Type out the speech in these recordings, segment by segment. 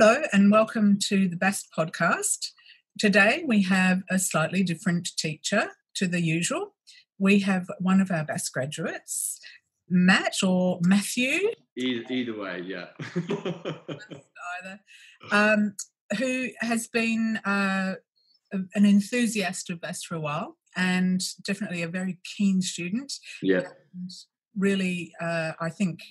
Hello, and welcome to the BAST podcast. Today we have a slightly different teacher to the usual. We have one of our best graduates, Matt or Matthew. Either, either way, yeah. either, um, who has been uh, an enthusiast of BAST for a while and definitely a very keen student. Yeah. And really, uh, I think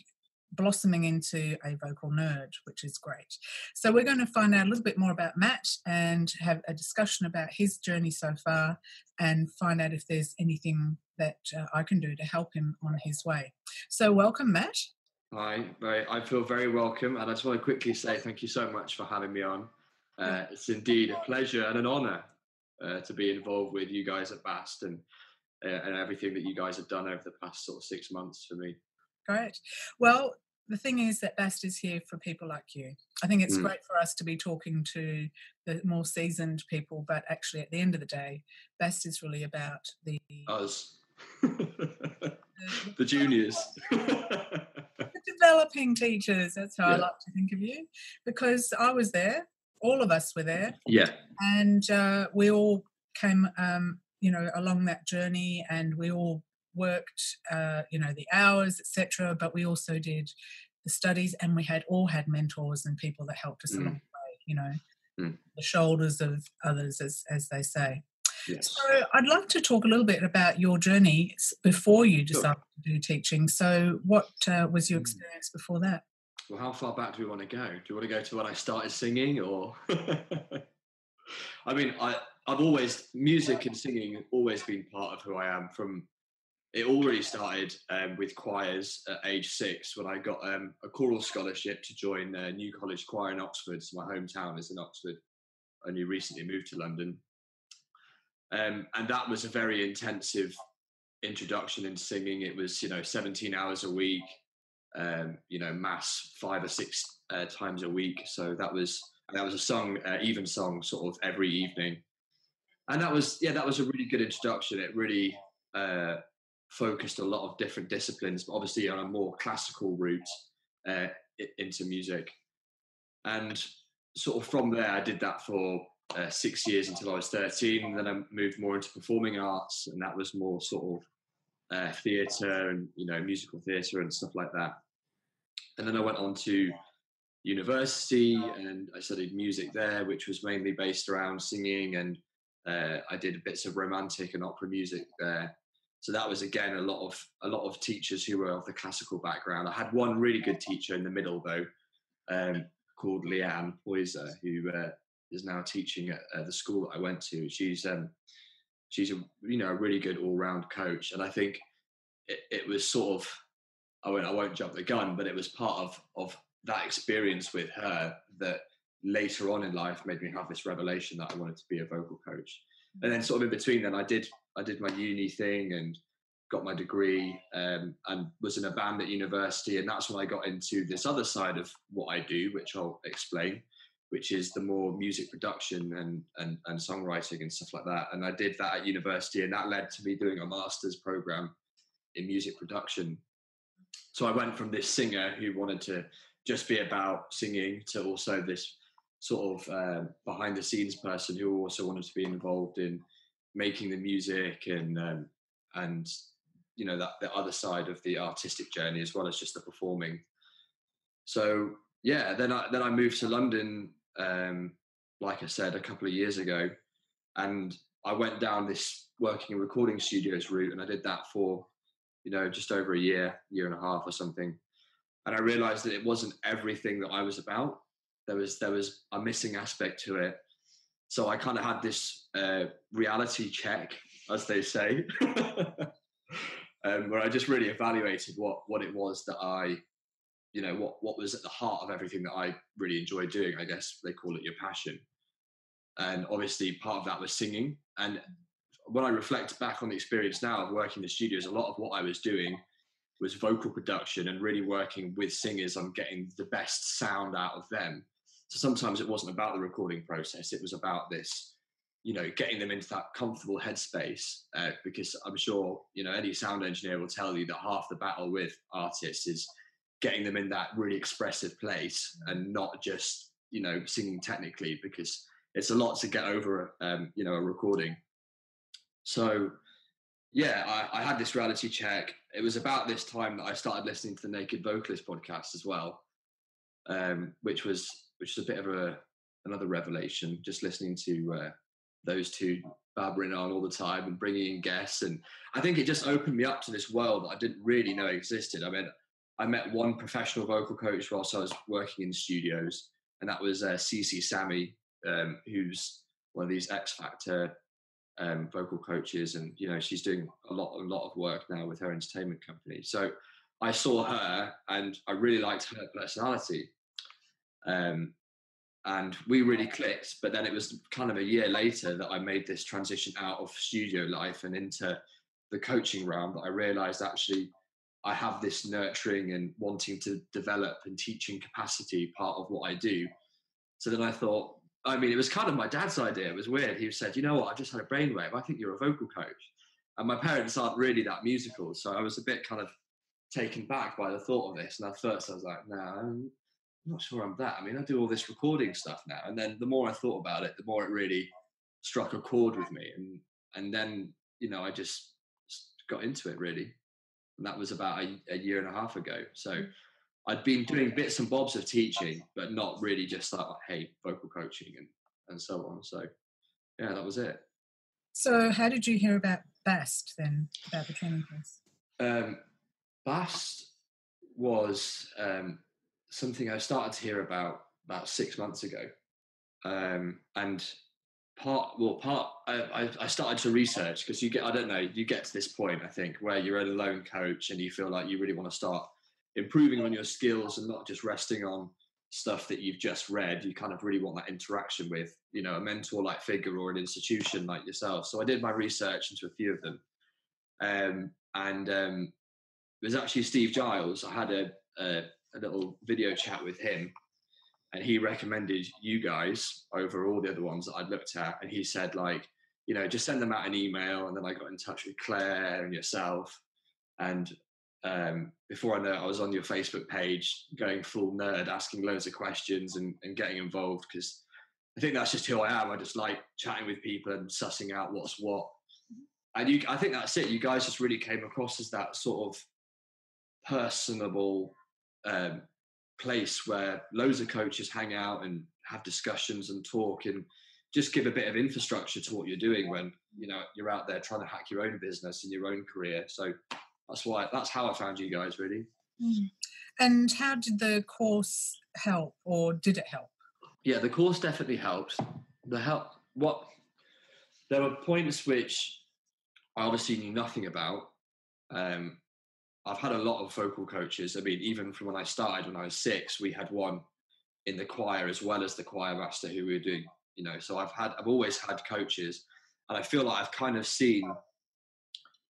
blossoming into a vocal nerd, which is great. So, we're going to find out a little bit more about Matt and have a discussion about his journey so far and find out if there's anything that uh, I can do to help him on his way. So, welcome, Matt. Hi, very, I feel very welcome, and I just want to quickly say thank you so much for having me on. Uh, it's indeed a pleasure and an honour uh, to be involved with you guys at BAST and uh, and everything that you guys have done over the past sort of six months for me. Great. Well, the thing is that BAST is here for people like you. I think it's mm. great for us to be talking to the more seasoned people, but actually, at the end of the day, BAST is really about the us, the, the juniors, the developing teachers. That's how yeah. I like to think of you, because I was there. All of us were there. Yeah, and uh, we all came, um, you know, along that journey, and we all worked, uh, you know, the hours, etc. But we also did the studies, and we had all had mentors and people that helped us mm. along the way. You know, mm. the shoulders of others, as as they say. Yes. So I'd love to talk a little bit about your journey before you decided sure. to do teaching. So what uh, was your mm. experience before that? Well, how far back do we want to go? Do you want to go to when I started singing, or? I mean, I I've always music and singing always been part of who I am from it already started um, with choirs at age six when I got um, a choral scholarship to join uh, New College Choir in Oxford. So my hometown is in Oxford. Only recently moved to London. Um, and that was a very intensive introduction in singing. It was, you know, 17 hours a week, um, you know, mass five or six uh, times a week. So that was, that was a song, uh, even song sort of every evening. And that was, yeah, that was a really good introduction. It really, uh, focused a lot of different disciplines, but obviously on a more classical route uh, into music. And sort of from there, I did that for uh, six years until I was 13. Then I moved more into performing arts, and that was more sort of uh, theatre and you know musical theatre and stuff like that. And then I went on to university and I studied music there, which was mainly based around singing and uh, I did bits of romantic and opera music there. So that was again a lot of a lot of teachers who were of the classical background. I had one really good teacher in the middle though, um, called Leanne Poyser, who uh, is now teaching at uh, the school that I went to. She's um, she's a you know a really good all round coach, and I think it, it was sort of I won't I won't jump the gun, but it was part of of that experience with her that later on in life made me have this revelation that I wanted to be a vocal coach. And then sort of in between, then I did I did my uni thing and got my degree um, and was in a band at university. And that's when I got into this other side of what I do, which I'll explain, which is the more music production and, and, and songwriting and stuff like that. And I did that at university, and that led to me doing a master's program in music production. So I went from this singer who wanted to just be about singing to also this sort of uh, behind the scenes person who also wanted to be involved in making the music and um, and you know that the other side of the artistic journey as well as just the performing. So yeah, then I then I moved to London, um, like I said, a couple of years ago, and I went down this working in recording studios route, and I did that for you know just over a year, year and a half or something, and I realised that it wasn't everything that I was about. There was there was a missing aspect to it so I kind of had this uh, reality check, as they say, um, where I just really evaluated what what it was that I, you know, what what was at the heart of everything that I really enjoyed doing. I guess they call it your passion, and obviously part of that was singing. And when I reflect back on the experience now of working in the studios, a lot of what I was doing was vocal production and really working with singers on getting the best sound out of them so sometimes it wasn't about the recording process; it was about this, you know, getting them into that comfortable headspace. Uh, because I'm sure you know any sound engineer will tell you that half the battle with artists is getting them in that really expressive place and not just you know singing technically because it's a lot to get over um, you know a recording so yeah I, I had this reality check it was about this time that i started listening to the naked vocalist podcast as well um, which was which is a bit of a another revelation just listening to uh, those two babbering on all the time and bringing in guests. And i think it just opened me up to this world that i didn't really know existed. I mean i met one professional vocal coach whilst i was working in studios and that was uh, Cece Sammy, um, who's one of these X Factor um, vocal coaches, and you know she's doing a lot, a lot of work now with her entertainment company. So I saw her, and I really liked her personality, um, and we really clicked. But then it was kind of a year later that I made this transition out of studio life and into the coaching realm that I realised actually I have this nurturing and wanting to develop and teaching capacity part of what I do. So then I thought, I mean, it was kind of my dad's idea. It was weird. He said, you know what, I've just had a brainwave. I think you're a vocal coach. And my parents aren't really that musical. So I was a bit kind of taken back by the thought of this. And at first I was like, no, I'm not sure I'm that. I mean, I do all this recording stuff now. And then the more I thought about it, the more it really struck a chord with me. And, and then, you know, I just got into it really and that was about a, a year and a half ago. So mm. I'd been doing bits and bobs of teaching, but not really just like, hey, vocal coaching and, and so on. So yeah, that was it. So how did you hear about BAST then, about the training course? Um, BAST was um, something I started to hear about about six months ago. Um, and part well part I, I started to research because you get i don't know you get to this point i think where you're a lone coach and you feel like you really want to start improving on your skills and not just resting on stuff that you've just read. You kind of really want that interaction with you know a mentor like figure or an institution like yourself. So i did my research into a few of them. Um, and um, actually steve giles. I had a, a, a little video chat with him and he recommended you guys over all the other ones that I'd looked at. And he said, like, you know, just send them out an email. And then I got in touch with Claire and yourself. And um, before I know it, I was on your Facebook page going full nerd, asking loads of questions and, and getting involved because I think that's just who I am. I just like chatting with people and sussing out what's what. And you, I think that's it. You guys just really came across as that sort of personable, um, place where loads of coaches hang out and have discussions and talk and just give a bit of infrastructure to what you're doing when you know you're out there trying to hack your own business and your own career. So that's why that's how i found you guys really. Mm. and how did the course help or did it help? Yeah the course definitely helped the help what there were points which i obviously knew nothing about um, I've had a lot of vocal coaches. I mean, even from when I started when I was six, we had one in the choir as well as the choir master who we were doing, you know. So I've had, I've always had coaches, and I feel like I've kind of seen,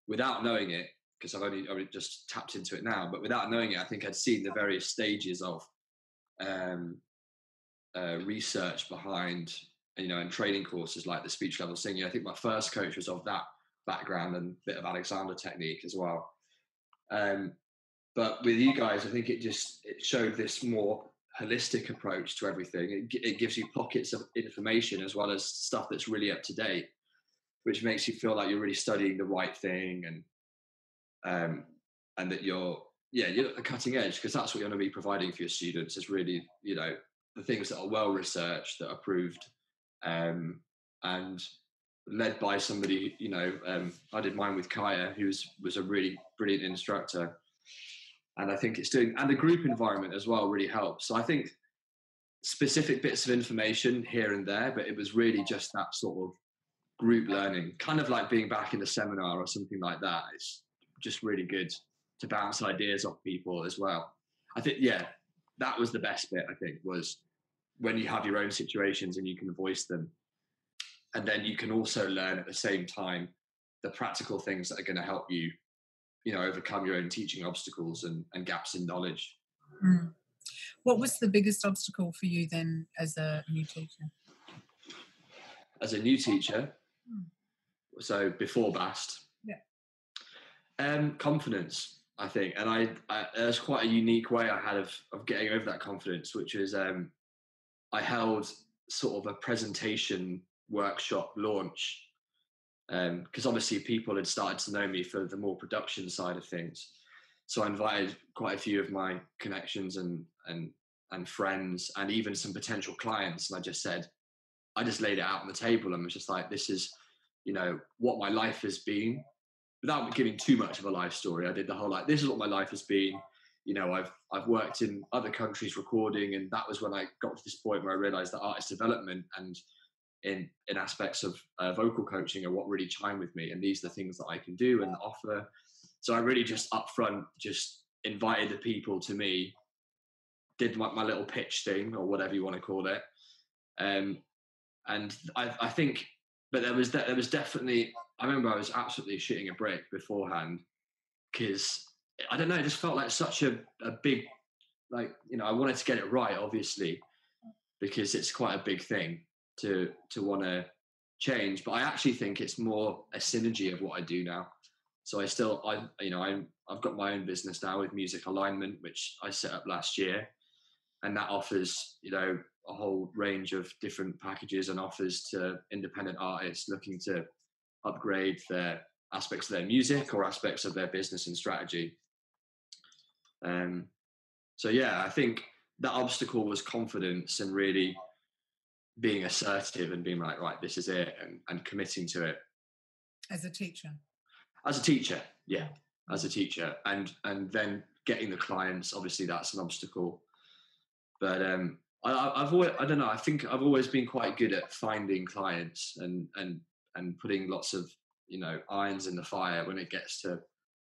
without knowing it, because I've only, only just tapped into it now, but without knowing it, I think I'd seen the various stages of um, uh, research behind, you know, and training courses like the speech level singing. I think my first coach was of that background and bit of Alexander technique as well. Um, but with you guys, I think it just it showed this more holistic approach to everything. It, it gives you pockets of information as well as stuff that's really up to date, which makes you feel like you're really studying the right thing and um, and that you're yeah you're at the cutting edge because that's what you're going to be providing for your students is really you know the things that are well researched that are proved um, and led by somebody, you know, um, I did mine with Kaya, who was, was a really brilliant instructor. And I think it's doing, and the group environment as well really helps. So I think specific bits of information here and there, but it was really just that sort of group learning, kind of like being back in a seminar or something like that. It's just really good to bounce ideas off people as well. I think, yeah, that was the best bit, I think, was when you have your own situations and you can voice them and then you can also learn at the same time the practical things that are going to help you you know overcome your own teaching obstacles and, and gaps in knowledge. Mm. what was the biggest obstacle for you then as a new teacher? As a new teacher? Mm. so before BAST. Yeah. Um confidence i think. And i, I there's quite a unique way i had of of getting over that confidence which is um I held sort of a presentation workshop launch because um, obviously people had started to know me for the more production side of things. So I invited quite a few of my connections and and and friends and even some potential clients, and I just said, I just laid it out on the table and was just like, this is, you know, what my life has been, without giving too much of a life story. I did the whole like, this is what my life has been. You know, I've I've worked in other countries recording, and that was when I got to this point where I realized that artist development and in in aspects of uh, vocal coaching are what really chime with me and these are the things that i can do and offer. So i really just upfront just invited the people to me did my, my little pitch thing or whatever you want to call it um, and I, I think but there was there was definitely i remember i was absolutely shitting a brick beforehand because i don't know it just felt like such a, a big like you know i wanted to get it right obviously because it's quite a big thing to to want to change but i actually think it's more a synergy of what i do now. So i still i you know i'm i've got my own business now with music alignment which i set up last year and that offers you know a whole range of different packages and offers to independent artists looking to upgrade their aspects of their music or aspects of their business and strategy. Um so yeah i think that obstacle was confidence and really being assertive and being like, right, this is it, and, and committing to it. As a teacher. As a teacher, yeah, as a teacher, and and then getting the clients. Obviously, that's an obstacle, but um, I, I've always, I don't know. I think I've always been quite good at finding clients and and and putting lots of you know irons in the fire when it gets to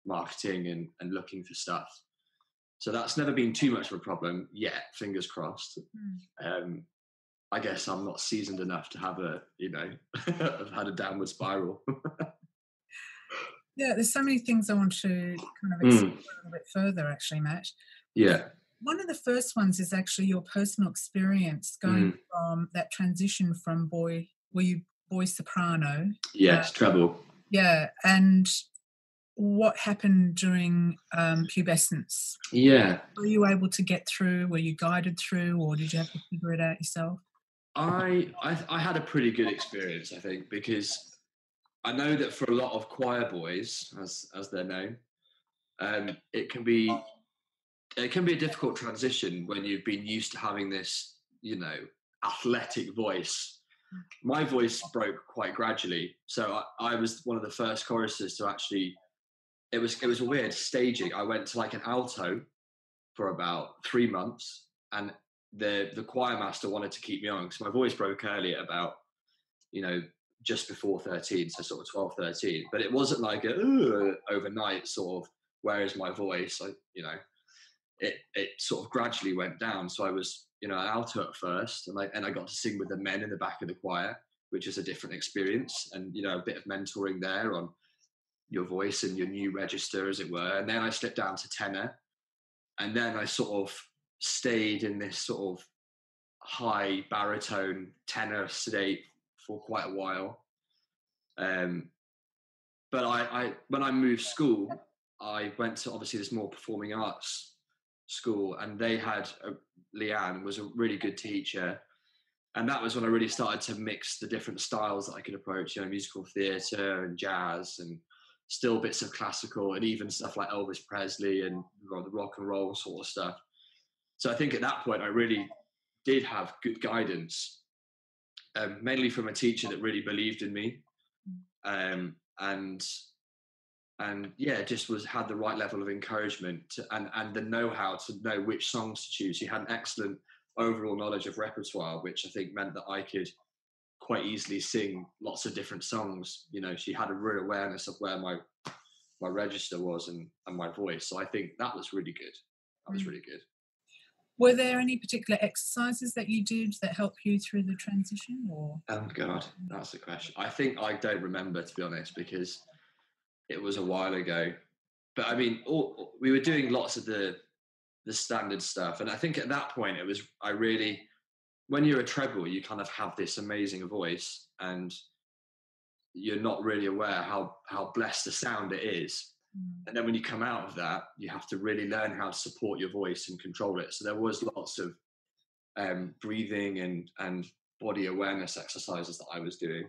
marketing and and looking for stuff. So that's never been too much of a problem yet. Fingers crossed. Mm. Um, I guess I'm not seasoned enough to have a, you know, I've had a downward spiral. yeah, there's so many things I want to kind of explore mm. a little bit further, actually, Matt. Yeah. One of the first ones is actually your personal experience going mm. from that transition from boy, were you boy soprano? Yes, uh, treble. Yeah, and what happened during um, pubescence? Yeah. Were you able to get through? Were you guided through, or did you have to figure it out yourself? I, I I had a pretty good experience, I think, because I know that for a lot of choir boys, as as they're known, um, it can be it can be a difficult transition when you've been used to having this, you know, athletic voice. My voice broke quite gradually, so I, I was one of the first choruses to actually. It was it was a weird staging. I went to like an alto for about three months, and the the choir master wanted to keep me on because my voice broke early at about you know just before 13 so sort of 12 13 but it wasn't like a overnight sort of where is my voice? I, you know it it sort of gradually went down. So i was you know an alto at first and I, and I got to sing with the men in the back of the choir which is a different experience. And you know a bit of mentoring there on your voice and your new register as it were. And then i slipped down to tenor. And then i sort of stayed in this sort of high baritone tenor state for quite a while. Um, but I, I, when I moved school, I went to obviously this more performing arts school, and they had a, Leanne was a really good teacher, and that was when I really started to mix the different styles that I could approach, you know, musical theatre and jazz, and still bits of classical, and even stuff like Elvis Presley and the rock and roll sort of stuff. So I think at that point, I really did have good guidance, um, mainly from a teacher that really believed in me, um, and and yeah, just was had the right level of encouragement to, and and the know-how to know which songs to choose. He had an excellent overall knowledge of repertoire, which I think meant that I could quite easily sing lots of different songs. You know, she had a real awareness of where my my register was and, and my voice. So I think that was really good. That was mm. really good. Were there any particular exercises that you did that helped you through the transition, or? Oh God, that's the question. I think I don't remember to be honest because it was a while ago. But I mean, all, we were doing lots of the the standard stuff, and I think at that point it was I really, when you're a treble, you kind of have this amazing voice, and you're not really aware how how blessed a sound it is. And then when you come out of that, you have to really learn how to support your voice and control it. So there was lots of um, breathing and and body awareness exercises that I was doing.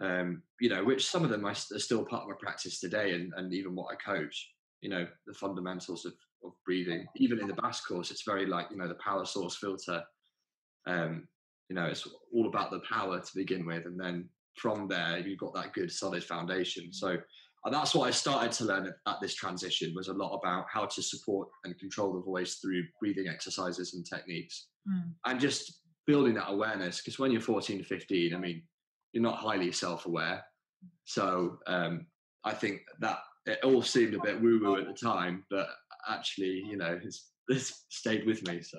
Um, you know, which some of them are still part of my practice today, and, and even what I coach. You know, the fundamentals of, of breathing. Even in the BAST course, it's very like you know the power source filter. Um, you know, it's all about the power to begin with, and then from there you've got that good solid foundation. So and that's what I started to learn at, this transition was a lot about how to support and control the voice through breathing exercises and techniques mm. and just building that awareness because when you're 14 15 i mean you're not highly self-aware so um, i think that it all seemed a bit woo-woo at the time but actually you know it's, it's stayed with me so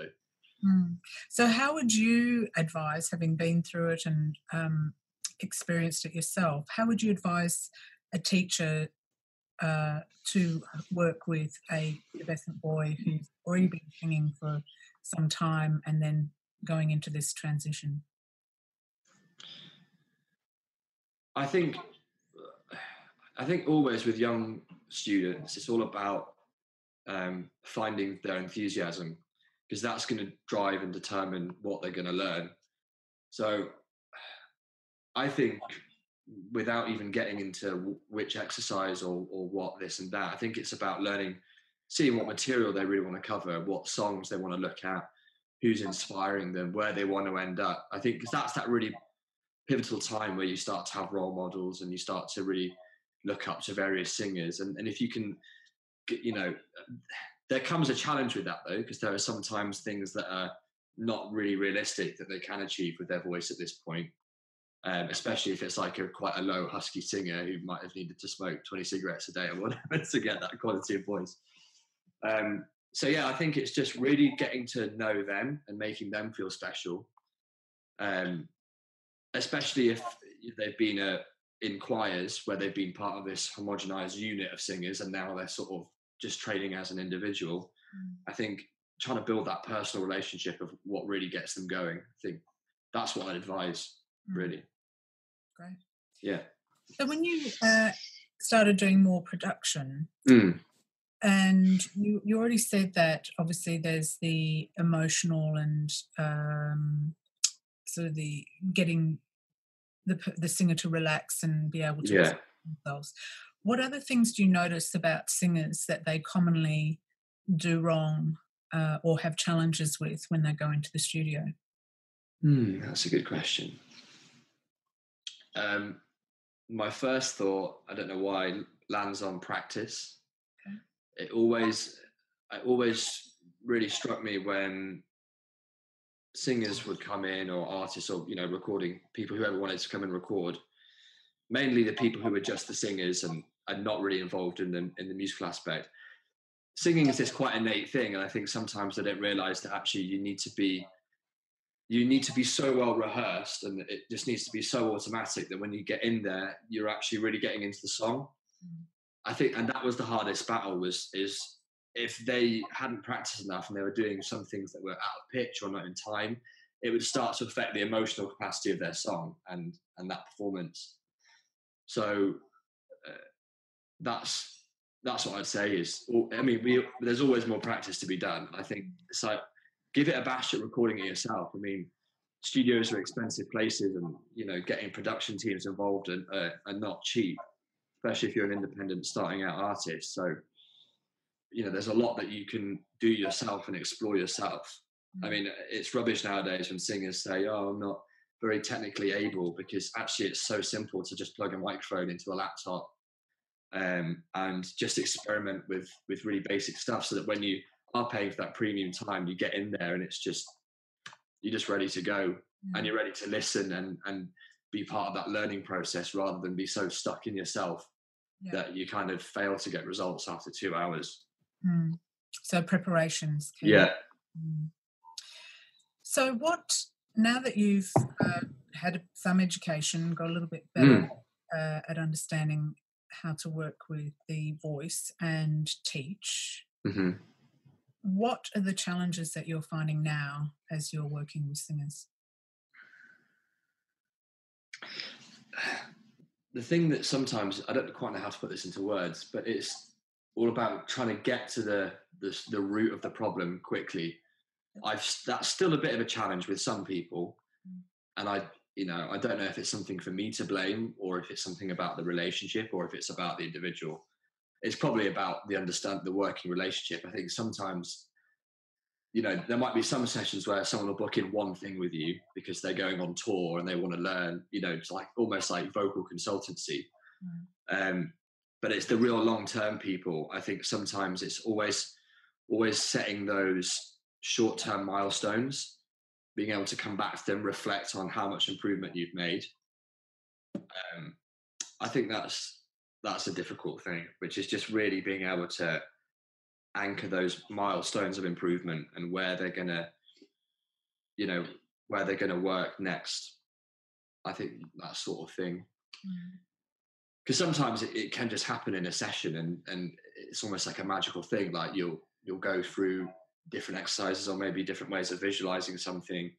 mm. so how would you advise having been through it and um, experienced it yourself how would you advise a teacher uh, to work with a adolescent boy who's already been singing for some time and then going into this transition? I think I think always with young students, it's all about um, finding their enthusiasm because that's going to drive and determine what they're going to learn. So I think without even getting into which exercise or, or what this and that. I think it's about learning, seeing what material they really want to cover, what songs they want to look at, who's inspiring them, where they want to end up. I think because that's that really pivotal time where you start to have role models and you start to really look up to various singers. And, and if you can, you know, there comes a challenge with that though, because there are sometimes things that are not really realistic that they can achieve with their voice at this point um, especially if it's like a quite a low husky singer who might have needed to smoke 20 cigarettes a day or whatever to get that quality of voice. Um, so yeah, I think it's just really getting to know them and making them feel special, um, especially if they've been a, uh, in choirs where they've been part of this homogenized unit of singers and now they're sort of just training as an individual. Mm. I think trying to build that personal relationship of what really gets them going. I think that's what I'd advise, mm. really. Great. Yeah. So when you uh, started doing more production, mm. and you, you already said that obviously there's the emotional and um, sort of the getting the the singer to relax and be able to yeah. themselves. What other things do you notice about singers that they commonly do wrong uh, or have challenges with when they go into the studio? Mm, that's a good question. Um, my first thought, I don't know why, lands on practice. Okay. It always, it always really struck me when singers would come in or artists or you know recording people whoever wanted to come and record mainly the people who were just the singers and and not really involved in the in the musical aspect singing is this quite innate thing and i think sometimes they don't realize that actually you need to be you need to be so well rehearsed and it just needs to be so automatic that when you get in there you're actually really getting into the song. Mm. i think and that was the hardest battle was is if they hadn't practiced enough and they were doing some things that were out of pitch or not in time it would start to affect the emotional capacity of their song and and that performance. So uh, that's that's what i'd say is i mean we, there's always more practice to be done. I think it's like give it a bash at recording it yourself. I mean, studios are expensive places, and you know, getting production teams involved are, uh, are not cheap, especially if you're an independent starting out artist. So, you know, there's a lot that you can do yourself and explore yourself. I mean, it's rubbish nowadays when singers say, "Oh, I'm not very technically able," because actually, it's so simple to just plug a microphone into a laptop um, and just experiment with with really basic stuff, so that when you are paying for that premium time, you get in there and it's just you're just ready to go mm. and you're ready to listen and and be part of that learning process rather than be so stuck in yourself yeah. that you kind of fail to get results after two hours. Mm. So preparations. yeah. Mm. So what now that you've uh, had some education, got a little bit better mm. uh, at understanding how to work with the voice and teach. Mm-hmm what are the challenges that you're finding now as you're working with singers? The thing that sometimes I don't quite know how to put this into words, but it's all about trying to get to the the, the root of the problem quickly. I've that's still a bit of a challenge with some people, mm. and I you know I don't know if it's something for me to blame or if it's something about the relationship or if it's about the individual. It's probably about the understand the working relationship. I think sometimes you know there might be some sessions where someone will book in one thing with you because they're going on tour and they want to learn you know it's like almost like vocal consultancy mm. um, but it's the real long term people i think sometimes it's always always setting those short term milestones, being able to come back to them, reflect on how much improvement you've made. Um, I think that's that's a difficult thing, which is just really being able to anchor those milestones of improvement and where they're gonna, you know, where they're gonna work next. I think that sort of thing. Because mm. sometimes it, it can just happen in a session, and and it's almost like a magical thing. Like you'll you'll go through different exercises or maybe different ways of visualizing something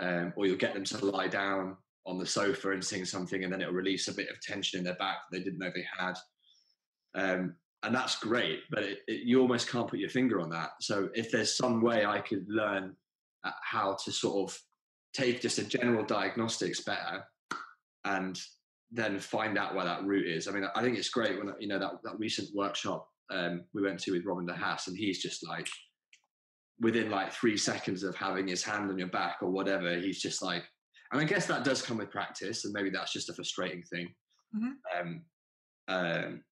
um, or you'll get them to lie down on the sofa and sing something and then it'll release a bit of tension in their back that they didn't know they had. Um, and that's great but it, it, you almost can't put your finger on that. So if there's some way i could learn uh, how to sort of take just a general diagnostics better and then find out where that root is. I mean i think it's great when you know that, that recent workshop um, we went to with robin de haas and he's just like within like three seconds of having his hand on your back or whatever, he's just like, and I guess that does come with practice, and maybe that's just a frustrating thing. Mm-hmm. Um, um,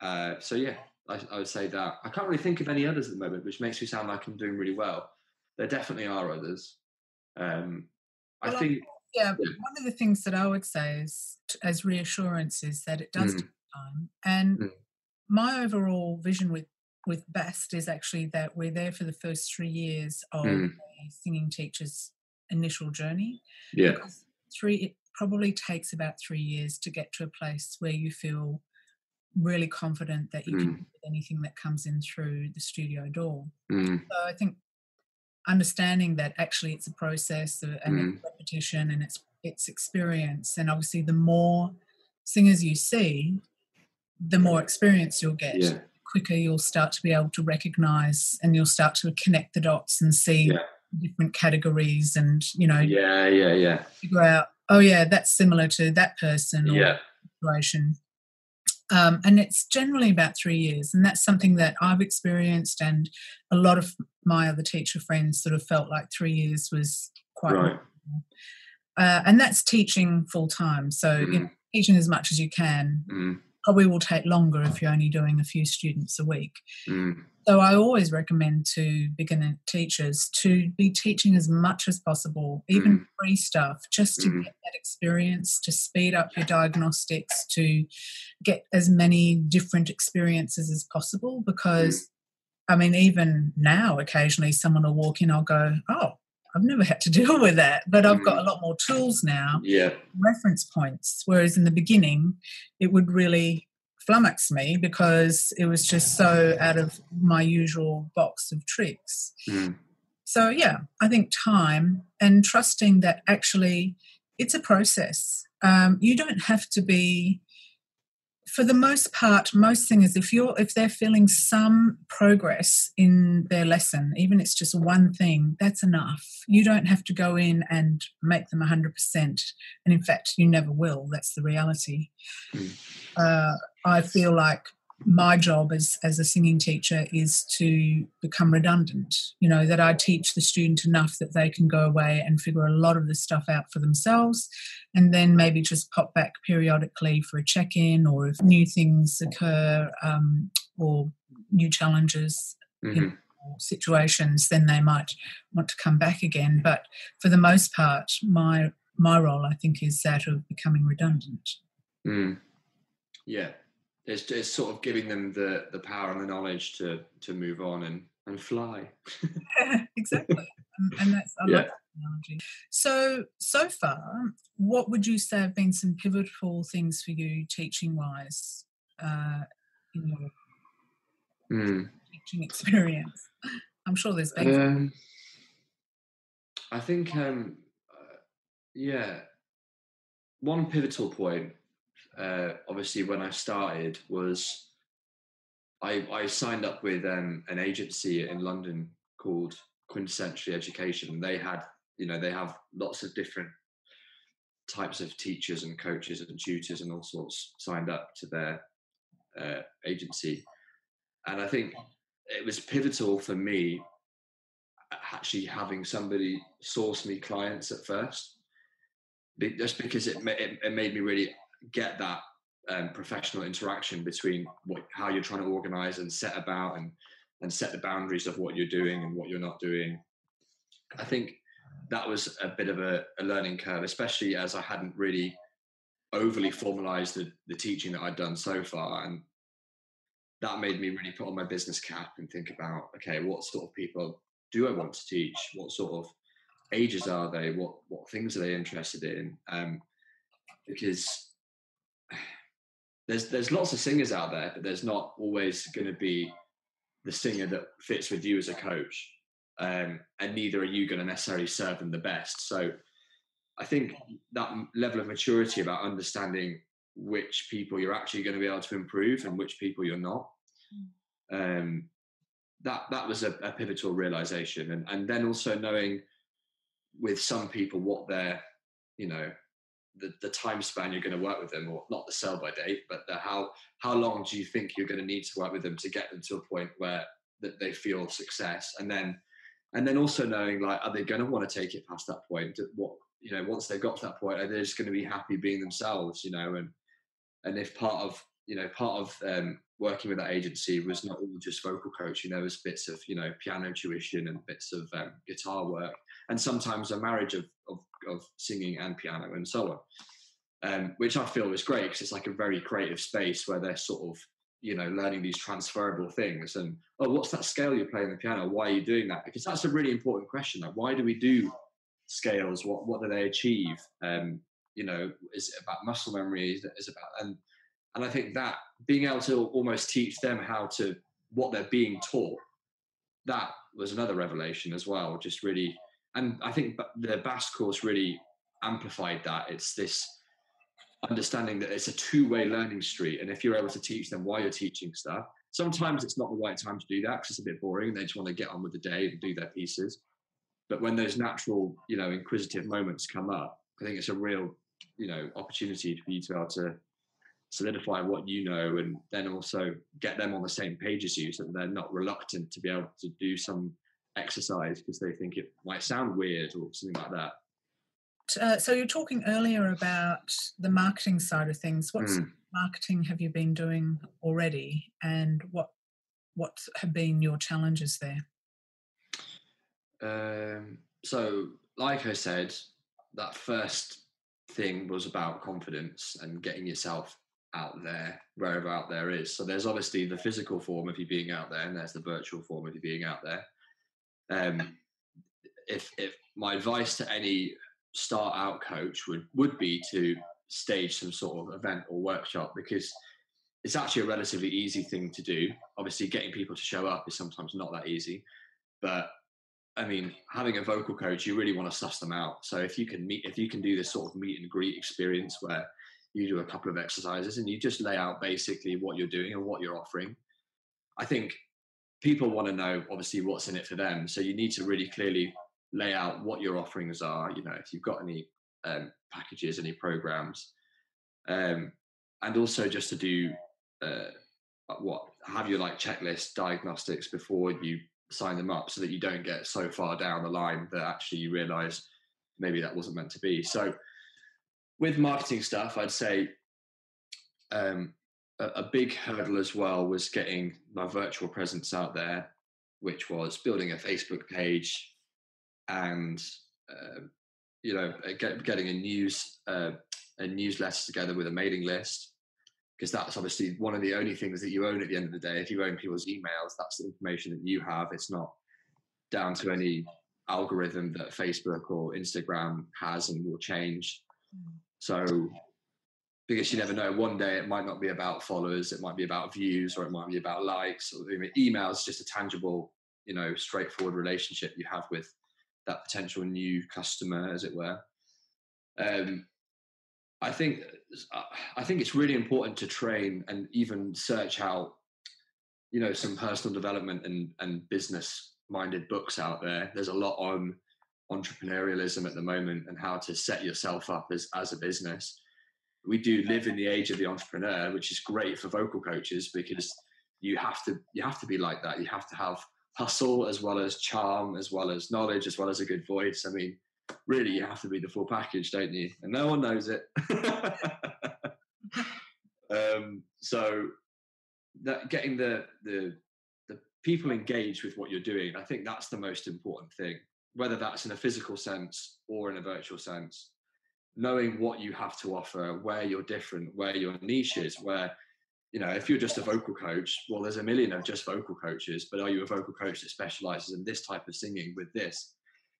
uh, so yeah, I, I, would say that I can't really think of any others at the moment, which makes me sound like I'm doing really well. There definitely are others. Um, well, I think. Yeah, yeah, one of the things that I would say is, as reassurance, is that it does mm. take time, and mm. my overall vision with with BAST is actually that we're there for the first three years of mm. a singing teacher's initial journey. Yeah. Because three it probably takes about three years to get to a place where you feel really confident that you mm. can do anything that comes in through the studio door. Mm. So I think understanding that actually it's a process and mm. it's repetition and it's it's experience and obviously the more singers you see the more experience you'll get yeah quicker you'll start to be able to recognize and you'll start to connect the dots and see yeah. Different categories and you know yeah yeah yeah figure out oh yeah that's similar to that person or yeah. situation um, and it's generally about three years and that's something that i've experienced and a lot of my other teacher friends sort of felt like three years was quite right. Uh, and that's teaching full time so mm. you know, teaching as much as you can mm probably will take longer if you're only doing a few students a week. Mm. So I always recommend to beginner teachers to be teaching as much as possible, even mm. free stuff, just to mm. get that experience, to speed up your diagnostics, to get as many different experiences as possible. Because, I mean, even now, occasionally someone will walk in, I'll go, oh, I've never had to deal with that, but I've got a mm. lot more tools now, yeah. reference points. Whereas in the beginning, it would really flummox me because it was just so out of my usual box of tricks. Mm. So, yeah, I think time and trusting that actually it's a process. Um, you don't have to be for the most part, most singers, if you're if they're feeling some progress in their lesson, even it's just one thing, that's enough. You don't have to go in and make them hundred percent, and in fact, you never will. That's the reality. Mm. Uh, I feel like my job as, as a singing teacher is to become redundant. You know, that I teach the student enough that they can go away and figure a lot of this stuff out for themselves and then maybe just pop back periodically for a check in or if new things occur um, or new challenges. Mm-hmm. situations then they might want to come back again but for the most part my my role i think is that of becoming redundant mm. yeah it's, it's sort of giving them the the power and the knowledge to to move on and and fly. Exactly. And, and, that's I yeah. like that analogy. So so far what would you say have been some pivotal things for you teaching wise uh, in your mm. teaching experience? I'm sure there's been um, i think um uh, yeah. One pivotal point uh, obviously when I started was I, I signed up with um, an agency in London called quintessentially education. They had, you know, they have lots of different types of teachers and coaches and tutors and all sorts signed up to their uh, agency. And I think it was pivotal for me actually having somebody source me clients at first, just because it it, it made me really get that um, professional interaction between what, how you're trying to organize and set about and and set the boundaries of what you're doing and what you're not doing. I think that was a bit of a, a learning curve, especially as I hadn't really overly formalized the, the teaching that I'd done so far. And that made me really put on my business cap and think about, okay, what sort of people do I want to teach? What sort of ages are they? What what things are they interested in? Um, because there's there's lots of singers out there, but there's not always going to be the singer that fits with you as a coach, um, and neither are you going to necessarily serve them the best. So, I think that level of maturity about understanding which people you're actually going to be able to improve and which people you're not. Mm. Um, that that was a, a pivotal realization, and and then also knowing with some people what their you know the, the time span you're going to work with them, or not the sell by date, but the how how long do you think you're going to need to work with them to get them to a point where that they feel success, and then and then also knowing like are they going to want to take it past that point? What you know once they've got to that point, are they just going to be happy being themselves? You know, and and if part of you know part of um, working with that agency was not all just vocal coaching. There was bits of you know piano tuition and bits of um, guitar work, and sometimes a marriage of, of, of singing and piano and so on. Um, which I feel is great because it's like a very creative space where they're sort of you know learning these transferable things and oh what's that scale you're playing the piano why are you doing that because that's a really important question like why do we do scales what what do they achieve um you know is it about muscle memory is it about and and I think that being able to almost teach them how to what they're being taught, that was another revelation as well. Just really, and I think the BAST course really amplified that. It's this understanding that it's a two-way learning street, and if you're able to teach them why you're teaching stuff, sometimes it's not the right time to do that because it's a bit boring. And they just want to get on with the day and do their pieces. But when those natural, you know, inquisitive moments come up, I think it's a real, you know, opportunity for you to be able to solidify what you know and then also get them on the same page as you so that they're not reluctant to be able to do some exercise because they think it might sound weird or something like that uh, so you're talking earlier about the marketing side of things what mm. marketing have you been doing already and what what have been your challenges there um, so like i said that first thing was about confidence and getting yourself out there, wherever out there is. So there's obviously the physical form of you being out there, and there's the virtual form of you being out there. Um, if if my advice to any start out coach would would be to stage some sort of event or workshop because it's actually a relatively easy thing to do. Obviously, getting people to show up is sometimes not that easy, but I mean, having a vocal coach, you really want to suss them out. So if you can meet, if you can do this sort of meet and greet experience where you do a couple of exercises and you just lay out basically what you're doing and what you're offering. I think people want to know obviously what's in it for them. So you need to really clearly lay out what your offerings are. You know, if you've got any um, packages, any programs, um, and also just to do uh, what have your like checklist diagnostics before you sign them up, so that you don't get so far down the line that actually you realise maybe that wasn't meant to be. So with marketing stuff, I'd say um, a, a, big hurdle as well was getting my virtual presence out there, which was building a Facebook page and uh, you know get, getting a news uh, a newsletter together with a mailing list because that's obviously one of the only things that you own at the end of the day. If you own people's emails, that's the information that you have. It's not down to any algorithm that Facebook or Instagram has and will change. Mm. So because you never know, one day it might not be about followers, it might be about views, or it might be about likes. Or email is just a tangible, you know, straightforward relationship you have with that potential new customer, as it were. Um, I think I think it's really important to train and even search out you know some personal development and and business minded books out there. There's a lot on entrepreneurialism at the moment and how to set yourself up as as a business. We do live in the age of the entrepreneur, which is great for vocal coaches because you have to you have to be like that. You have to have hustle as well as charm, as well as knowledge, as well as a good voice. I mean, really, you have to be the full package, don't you? And no one knows it. um, so that getting the the the people engaged with what you're doing, I think that's the most important thing. Whether that's in a physical sense or in a virtual sense, knowing what you have to offer, where you're different, where your niche is, where you know, if you're just a vocal coach, well, there's a million of just vocal coaches, but are you a vocal coach that specializes in this type of singing with this?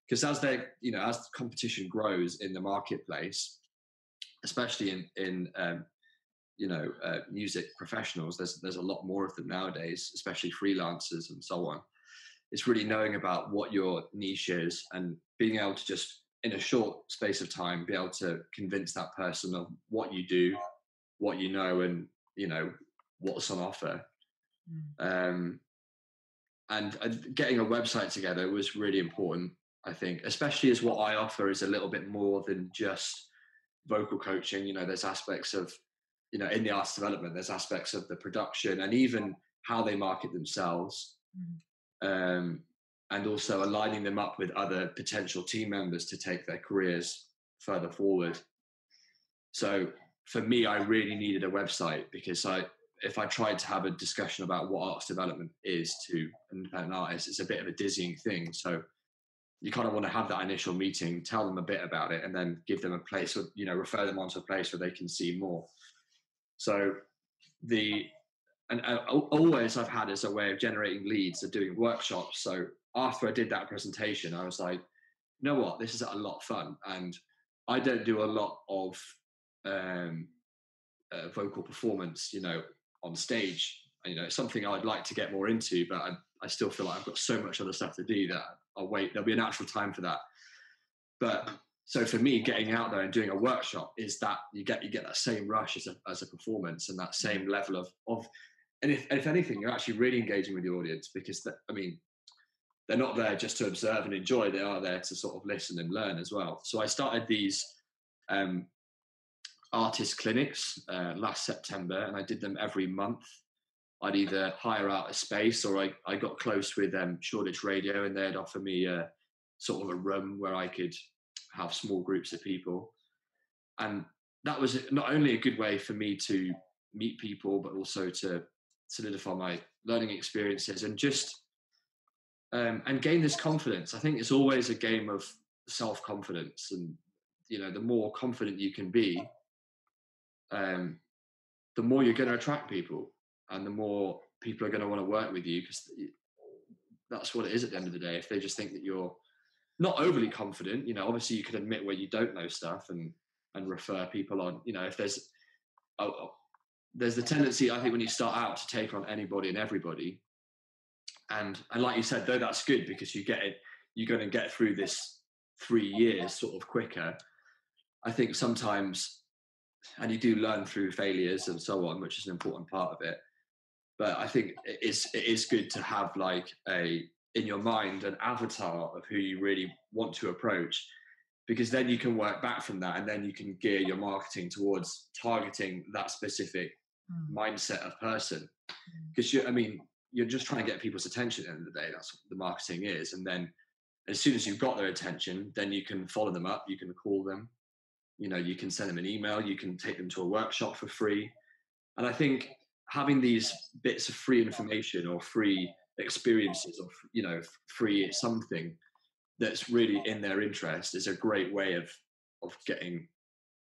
Because as they, you know, as competition grows in the marketplace, especially in in um, you know uh, music professionals, there's there's a lot more of them nowadays, especially freelancers and so on. It's really knowing about what your niche is and being able to just in a short space of time be able to convince that person of what you do, what you know, and you know what's on offer mm. um, and uh, getting a website together was really important i think especially as what i offer is a little bit more than just vocal coaching you know there's aspects of you know in the arts development there's aspects of the production and even how they market themselves mm. um, and also aligning them up with other potential team members to take their careers further forward so for me, I really needed a website because I, if I tried to have a discussion about what arts development is to an independent artist, it's a bit of a dizzying thing. So you kind of want to have that initial meeting, tell them a bit about it, and then give them a place, or you know, refer them onto a place where they can see more. So the and uh, always I've had as a way of generating leads of doing workshops. So after I did that presentation, I was like, you know what, this is a lot of fun, and I don't do a lot of um, uh, vocal performance, you know, on stage. You know, it's something I'd like to get more into, but I, I still feel like I've got so much other stuff to do that I'll wait. There'll be a natural time for that. But so for me, getting out there and doing a workshop is that you get you get that same rush as a as a performance and that same level of of and if if anything, you're actually really engaging with the audience because I mean, they're not there just to observe and enjoy; they are there to sort of listen and learn as well. So I started these um, artist clinics uh, last September, and I did them every month. I'd either hire out a space or I, I got close with um, Shoreditch Radio, and they'd offer me a sort of a room where I could have small groups of people. And that was not only a good way for me to meet people, but also to solidify my learning experiences and just um, and gain this confidence. I think it's always a game of self confidence, and you know, the more confident you can be, um, the more you're going to attract people and the more people are going to want to work with you because that's what it is at the end of the day. If they just think that you're not overly confident, you know, obviously you can admit where you don't know stuff and and refer people on. You know, if there's oh, oh, there's the tendency I think when you start out to take on anybody and everybody, and and like you said, though that's good because you get it, you're going to get through this three years sort of quicker. I think sometimes and you do learn through failures and so on, which is an important part of it. But I think it is it is good to have like a in your mind an avatar of who you really want to approach, because then you can work back from that, and then you can gear your marketing towards targeting that specific mm. mindset of person. Because mm. you, I mean, you're just trying to get people's attention at the end of the day. That's what the marketing is, and then as soon as you've got their attention, then you can follow them up. You can call them, you know you can send them an email you can take them to a workshop for free and i think having these bits of free information or free experiences or you know free something that's really in their interest is a great way of of getting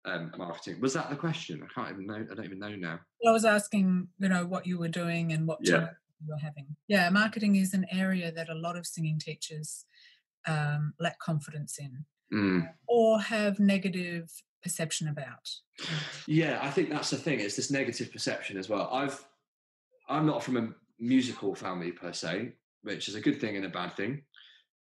um, marketing was that the question i can't even know i don't even know now i was asking you know what you were doing and what yeah. You were having. Yeah marketing is an area that a lot of singing teachers um, lack confidence in mm. or have negative perception about. Yeah i think that's the thing it's this negative perception as well. I've i'm not from a musical family per se which is a good thing and a bad thing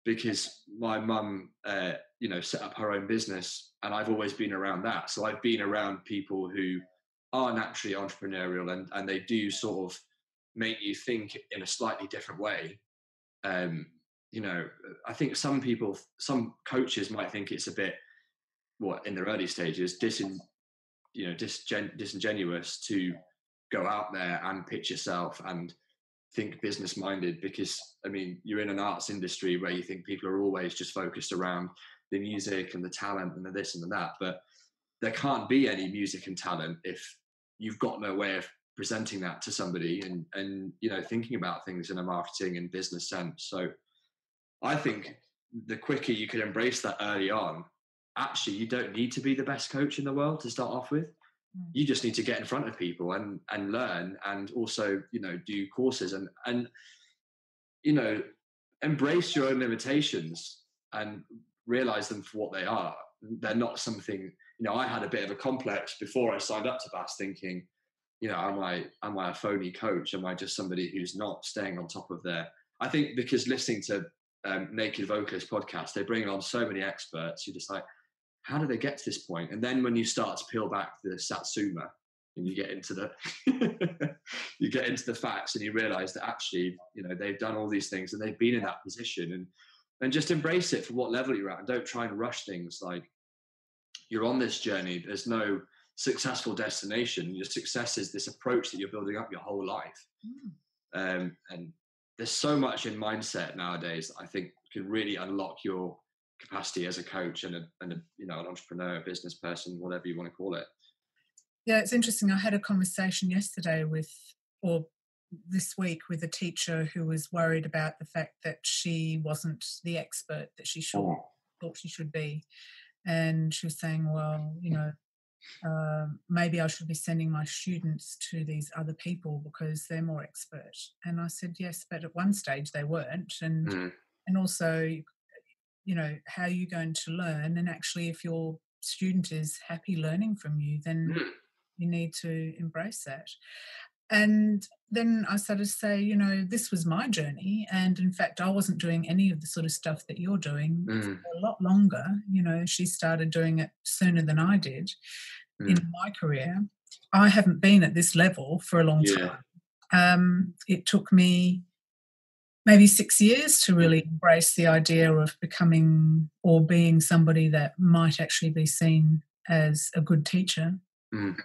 because my mum uh, you know set up her own business and i've always been around that. So i've been around people who are naturally entrepreneurial and and they do sort of make you think in a slightly different way. Um, you know, I think some people, some coaches might think it's a bit, what in their early stages, disin, you know, disgen- disingenuous to go out there and pitch yourself and think business minded because I mean you're in an arts industry where you think people are always just focused around the music and the talent and the this and the that, but there can't be any music and talent if you've got no way of presenting that to somebody and and you know thinking about things in a marketing and business sense. So I think the quicker you can embrace that early on, actually you don't need to be the best coach in the world to start off with Mm. you just need to get in front of people and and learn and also you know do courses and and you know embrace your own limitations and realize them for what they are they're not something you know i had a bit of a complex before i signed up to BAST thinking you know am i am i a phony coach am i just somebody who's not staying on top of their i think because listening to um, naked vocalist podcast they bring on so many experts you're just like how do they get to this point? And then when you start to peel back the satsuma and you get into the you get into the facts and you realize that actually, you know, they've done all these things and they've been in that position and and just embrace it for what level you're at and don't try and rush things like you're on this journey. There's no successful destination. Your success is this approach that you're building up your whole life. Mm. Um, and there's so much in mindset nowadays that I think can really unlock your capacity as a coach and a, and a you know an entrepreneur, a business person, whatever you want to call it. Yeah, it's interesting. I had a conversation yesterday with, or this week, with a teacher who was worried about the fact that she wasn't the expert that she should oh. thought she should be, and she was saying, "Well, you know, uh, maybe I should be sending my students to these other people because they're more expert." And I said, "Yes, but at one stage they weren't, and mm. and also you know how are you're going to learn and actually if your student is happy learning from you then mm. you need to embrace that and then i started to say you know this was my journey and in fact i wasn't doing any of the sort of stuff that you're doing mm. for a lot longer you know she started doing it sooner than i did mm. in my career i haven't been at this level for a long yeah. time um, it took me maybe six years to really embrace the idea of becoming or being somebody that might actually be seen as a good teacher. Mm.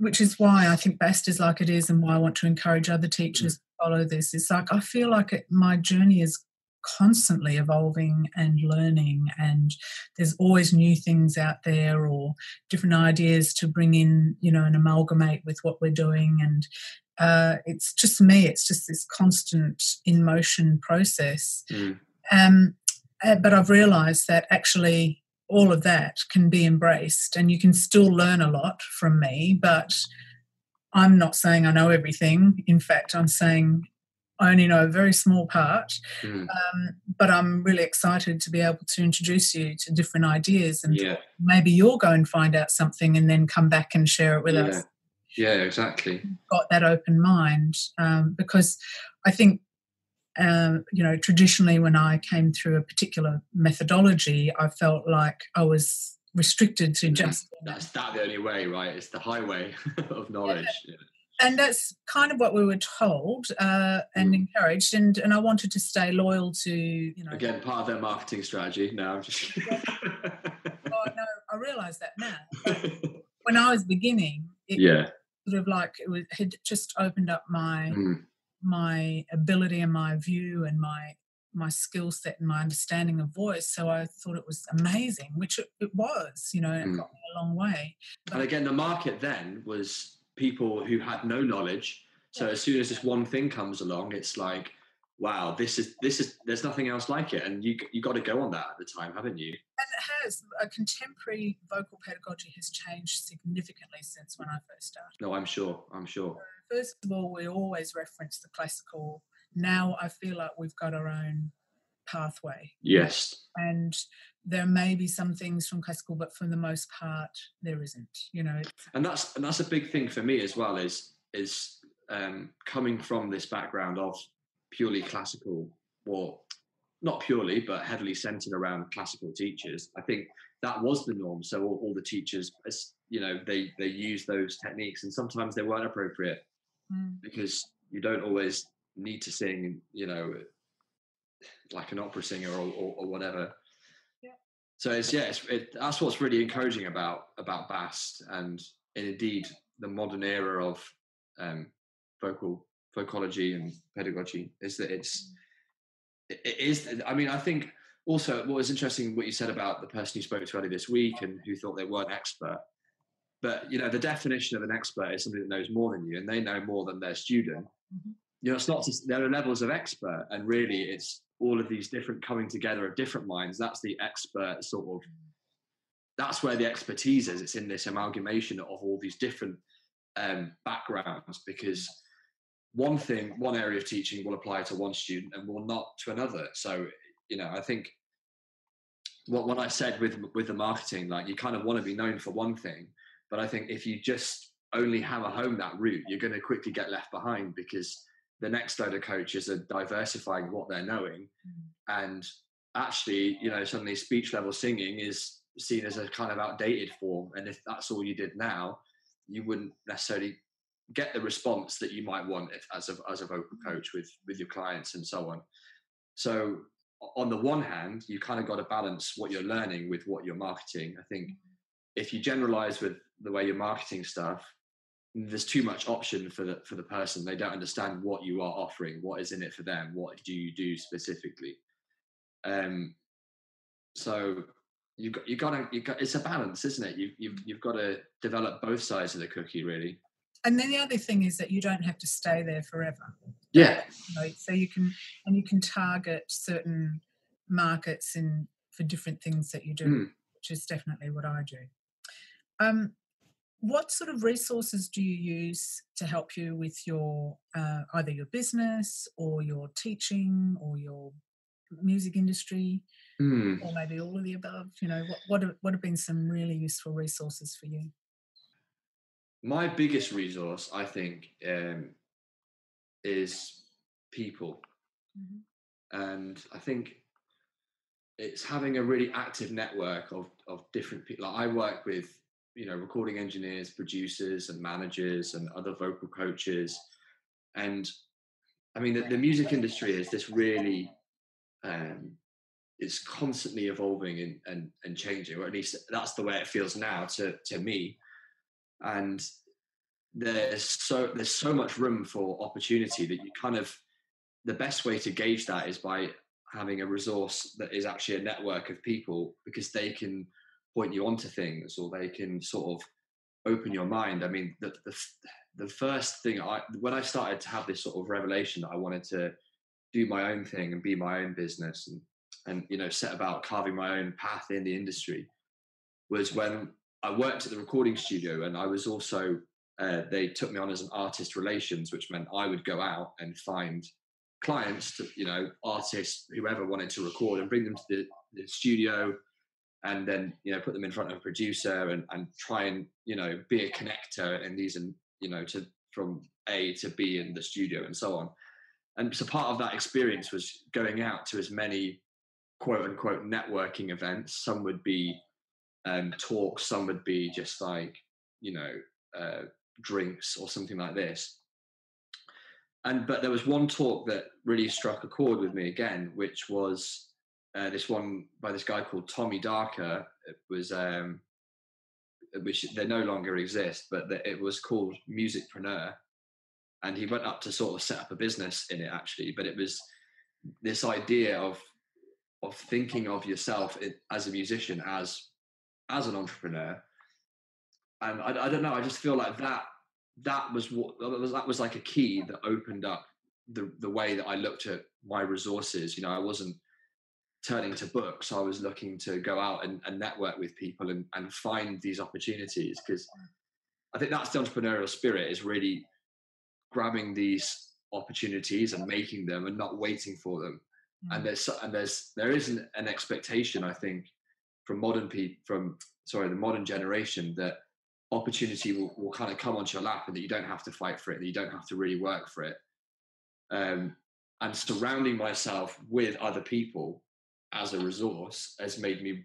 Which is why I think BAST is like it is, and why I want to encourage other teachers mm. to follow this. It's like I feel like it, my journey is constantly evolving and learning and there's always new things out there or different ideas to bring in you know and amalgamate with what we're doing and uh, it's just me it's just this constant in motion process mm. um, uh, but i've realized that actually all of that can be embraced and you can still learn a lot from me but i'm not saying i know everything in fact i'm saying I only know a very small part, mm. um, but I'm really excited to be able to introduce you to different ideas and yeah. maybe you'll go and find out something and then come back and share it with yeah. us. Yeah, exactly. Got that open mind um, because I think um, you know traditionally when I came through a particular methodology, I felt like I was restricted to just. That's that the only way, right? It's the highway of knowledge. Yeah and that's kind of what we were told uh, and mm. encouraged and and i wanted to stay loyal to you know again part of their marketing strategy no i'm just oh no i realize that now when i was beginning it yeah sort of like it was, had just opened up my mm. My ability and my view and my my skill set and my understanding of voice. So I thought it was amazing, which it, it was, you know, it mm. got me a long way. But and again, the market then was people who had no knowledge. So as soon as this one thing comes along, it's like, wow, this is this is there's nothing else like it, and you you got to go on that at the time, haven't you? And it has. A contemporary vocal pedagogy has changed significantly since when I first started. No, I'm sure. I'm sure. First of all, we always reference the classical. Now I feel like we've got our own pathway. Yes. And there may be some things from classical, but for the most part, there isn't. You know. And that's and that's a big thing for me as well. Is is um, coming from this background of purely classical, or not purely, but heavily centered around classical teachers. I think that was the norm. So all, all the teachers, you know, they they use those techniques, and sometimes they weren't appropriate mm. because you don't always need to sing, you know, like an opera singer or, or, or whatever. Yeah. So it's yeah, it's, it, that's what's really encouraging about about BAST and, and indeed the modern era of um, vocal vocology and pedagogy is that it's it, it is. I mean, I think also what was interesting what you said about the person you spoke to earlier this week and who thought they weren't expert. But you know, the definition of an expert is somebody that knows more than you, and they know more than their student. Mhm. You know, it's not just there are levels of expert, and really, it's all of these different coming together of different minds. That's the expert sort of. That's where the expertise is. It's in this amalgamation of all these different um, backgrounds because one thing, one area of teaching will apply to one student and will not to another. So, you know, I think what what I said with with the marketing, like you kind of want to be known for one thing, but I think if you just only hammer home that route, you're going to quickly get left behind because the next load of coaches are diversifying what they're knowing, mm. and actually, you know, suddenly speech level singing is seen as a kind of outdated form, and if that's all you did now, you wouldn't necessarily get the response that you might want if, as a as a vocal coach with with your clients and so on. So on the one hand, you kind of got to balance what you're learning with what you're marketing. I think mm. If you generalize with the way you're marketing stuff, there's too much option for the for the person. They don't understand what you are offering, what is in it for them, what do you do specifically. Um, so you got you got to you got it's a balance, isn't it? You you've you've got to develop both sides of the cookie, really. And then the other thing is that you don't have to stay there forever. Yeah, so you can and you can target certain markets in for different things that you do, Mm. which is definitely what I do. Um, what sort of resources do you use to help you with your uh, either your business or your teaching or your music industry Hmm. or maybe all of the above? You know, what what have, what have been some really useful resources for you? my biggest resource, I think, um, is people. Mhm. and I think it's having a really active network of of different people. Like I work with you know recording engineers, producers, and managers, and other vocal coaches, and I mean the, the music industry is this really um, it's constantly evolving and, and and changing, or at least that's the way it feels now to to me, and there's so there's so much room for opportunity that you kind of the best way to gauge that is by having a resource that is actually a network of people because they can point you onto things or they can sort of open your mind. I mean, the the, the first thing I when I started to have this sort of revelation that I wanted to do my own thing and be my own business and and you know set about carving my own path in the industry was when I worked at the recording studio and I was also uh, they took me on as an artist relations, which meant I would go out and find clients to you know artists whoever wanted to record and bring them to the, the studio and then you know put them in front of a producer and, and try and you know be a connector and these and you know to from a to b in the studio and so on. And so part of that experience was going out to as many quote unquote networking events. Some would be um, talks some would be just like you know uh, drinks or something like this. And but there was one talk that really struck a chord with me again, which was uh, this one by this guy called Tommy Darker. It was um, which they no longer exist, but that it was called Musicpreneur, and he went up to sort of set up a business in it actually. But it was this idea of of thinking of yourself as a musician as as an entrepreneur, and I, I don't know. I just feel like that that was what that was that was like a key that opened up the the way that I looked at my resources. You know, I wasn't turning to books. I was looking to go out and, and network with people and, and find these opportunities because I think that's the entrepreneurial spirit is really grabbing these opportunities and making them and not waiting for them. And there's and there's there is an, an expectation I think from modern people from sorry the modern generation that opportunity will, will kind of come onto your lap and that you don't have to fight for it, that you don't have to really work for it. Um, and surrounding myself with other people as a resource has made me,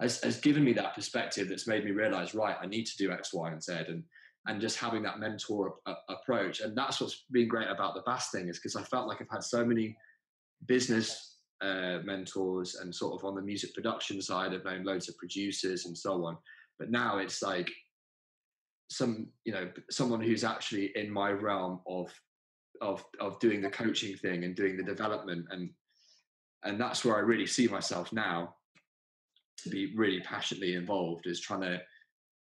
has, has given me that perspective that's made me realize, right, I need to do X, Y, and Z. And and just having that mentor a- approach. And that's what's been great about the BAST thing is because I felt like I've had so many business uh, mentors and sort of on the music production side, I've known loads of producers and so on. But now it's like some, you know, someone who's actually in my realm of of of doing the coaching thing and doing the development and and that's where I really see myself now to be really passionately involved is trying to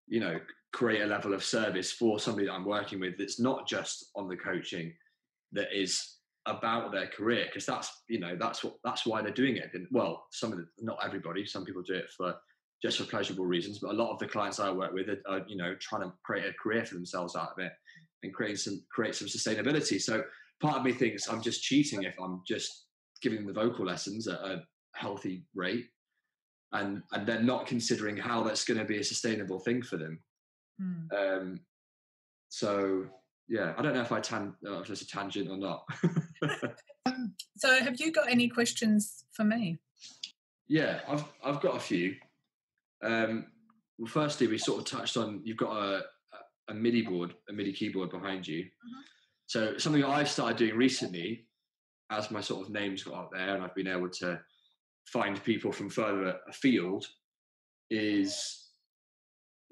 you know create a level of service for somebody that I'm working with that's not just on the coaching that is about their career because that's you know that's what that's why they're doing it. And well some of the not everybody some people do it for just for pleasurable reasons but a lot of the clients i work with are, you know trying to create a career for themselves out of it and create some create some sustainability. So part of me thinks i'm just cheating if i'm just giving them the vocal lessons at a healthy rate and and they're not considering how that's going to be a sustainable thing for them Mm. um so yeah i don't know if i tan uh, if there's a tangent or not Um, so, have you got any questions for me? Yeah, I've I've got a few. Um, well, firstly, we sort of touched on you've got a a MIDI board, a MIDI keyboard behind you. So something i've started doing recently, as my sort of name's got out there, and I've been able to find people from further afield, is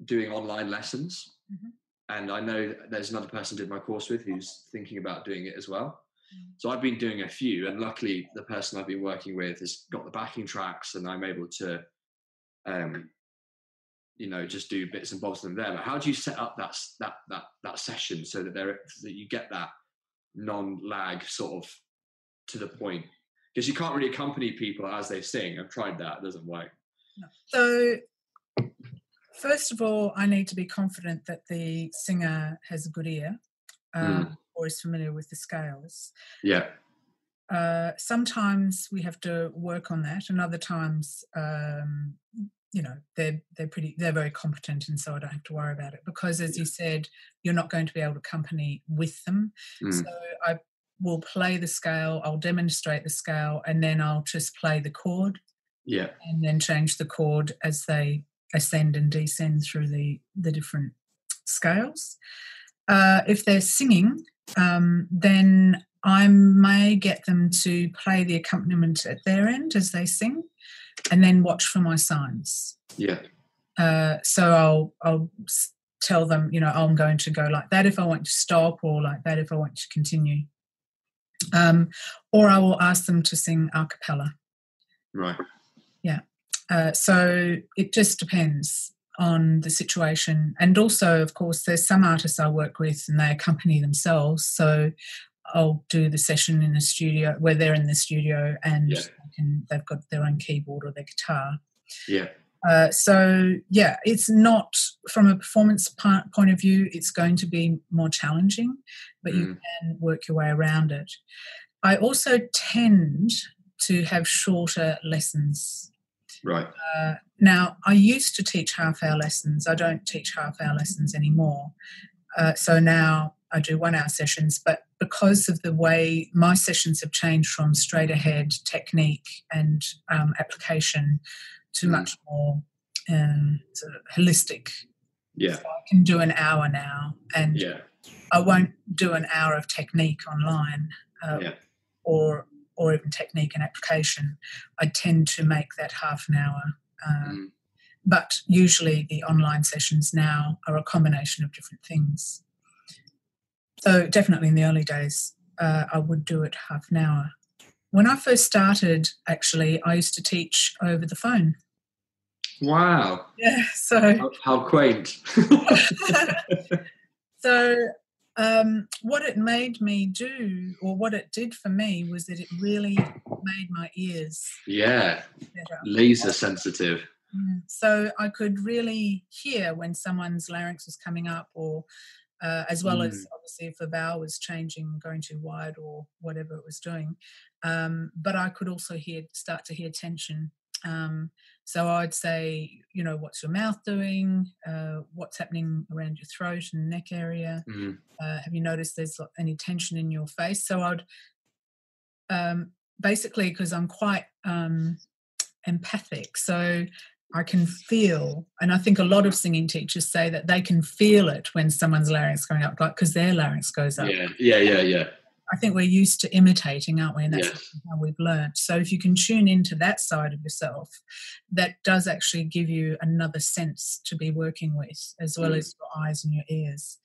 doing online lessons. Mhm. And I know there's another person I did my course with who's thinking about doing it as well. Mm. So I've been doing a few, and luckily the person I've been working with has got the backing tracks, and I'm able to, um, you know, just do bits and bobs of them there. But how do you set up that that that that session so that there that you get that non-lag sort of to the point? Because you can't really accompany people as they sing. I've tried that; it doesn't work. So, first of all, I need to be confident that the singer has a good ear um, or is familiar with the scales. Yeah, Uh, sometimes we have to work on that, and other times, um, you know, they're they're pretty they're very competent, and so I don't have to worry about it because, as you said, you're not going to be able to accompany with them. Mm. So I will play the scale, I'll demonstrate the scale, and then I'll just play the chord yeah, and then change the chord as they ascend and descend through the the different scales. Uh, if they're singing, um, then I may get them to play the accompaniment at their end as they sing, and then watch for my signs. yeah, Uh, so I'll I'll tell them, you know, I'm going to go like that if I want to stop, or like that if I want to continue. Um, or I will ask them to sing a cappella. right, Uh, so it just depends on the situation. And also, of course, there's some artists I work with and they accompany themselves. So I'll do the session in the studio where they're in the studio and Yeah. they can, they've got their own keyboard or their guitar. yeah, Uh, so yeah, it's not from a performance part, point of view. It's going to be more challenging, but you Mm. can work your way around it. I also tend to have shorter lessons. right, Uh, now, I used to teach half-hour lessons. I don't teach half-hour lessons anymore. Uh, so now I do one-hour sessions. But because of the way my sessions have changed from straight ahead technique and um, application to Mm. much more um, sort of holistic. yeah, So I can do an hour now, and yeah, I won't do an hour of technique online uh, yeah, or or even technique and application. I tend to make that half an hour. Uh, Mm. But usually the online sessions now are a combination of different things. So definitely in the early days, uh, I would do it half an hour. When I first started, actually, I used to teach over the phone. Wow, Yeah, so how, how quaint. so um, what it made me do, or what it did for me, was that it really made my ears yeah, better. laser sensitive. Mm. So I could really hear when someone's larynx was coming up, or uh, as well as Mm. obviously if the vowel was changing, going too wide, or whatever it was doing. Um, but I could also hear, start to hear tension. Um, so I'd say, you know, what's your mouth doing? Uh, what's happening around your throat and neck area? Mm. uh, have you noticed there's any tension in your face so i'd um, basically because i'm quite um, empathic so I can feel, and I think a lot of singing teachers say that they can feel it when someone's larynx going up, like because their larynx goes up. Yeah, yeah, yeah, yeah. I think we're used to imitating, aren't we? And that's Yes. how we've learned. So if you can tune into that side of yourself, that does actually give you another sense to be working with, as well Mm. as your eyes and your ears.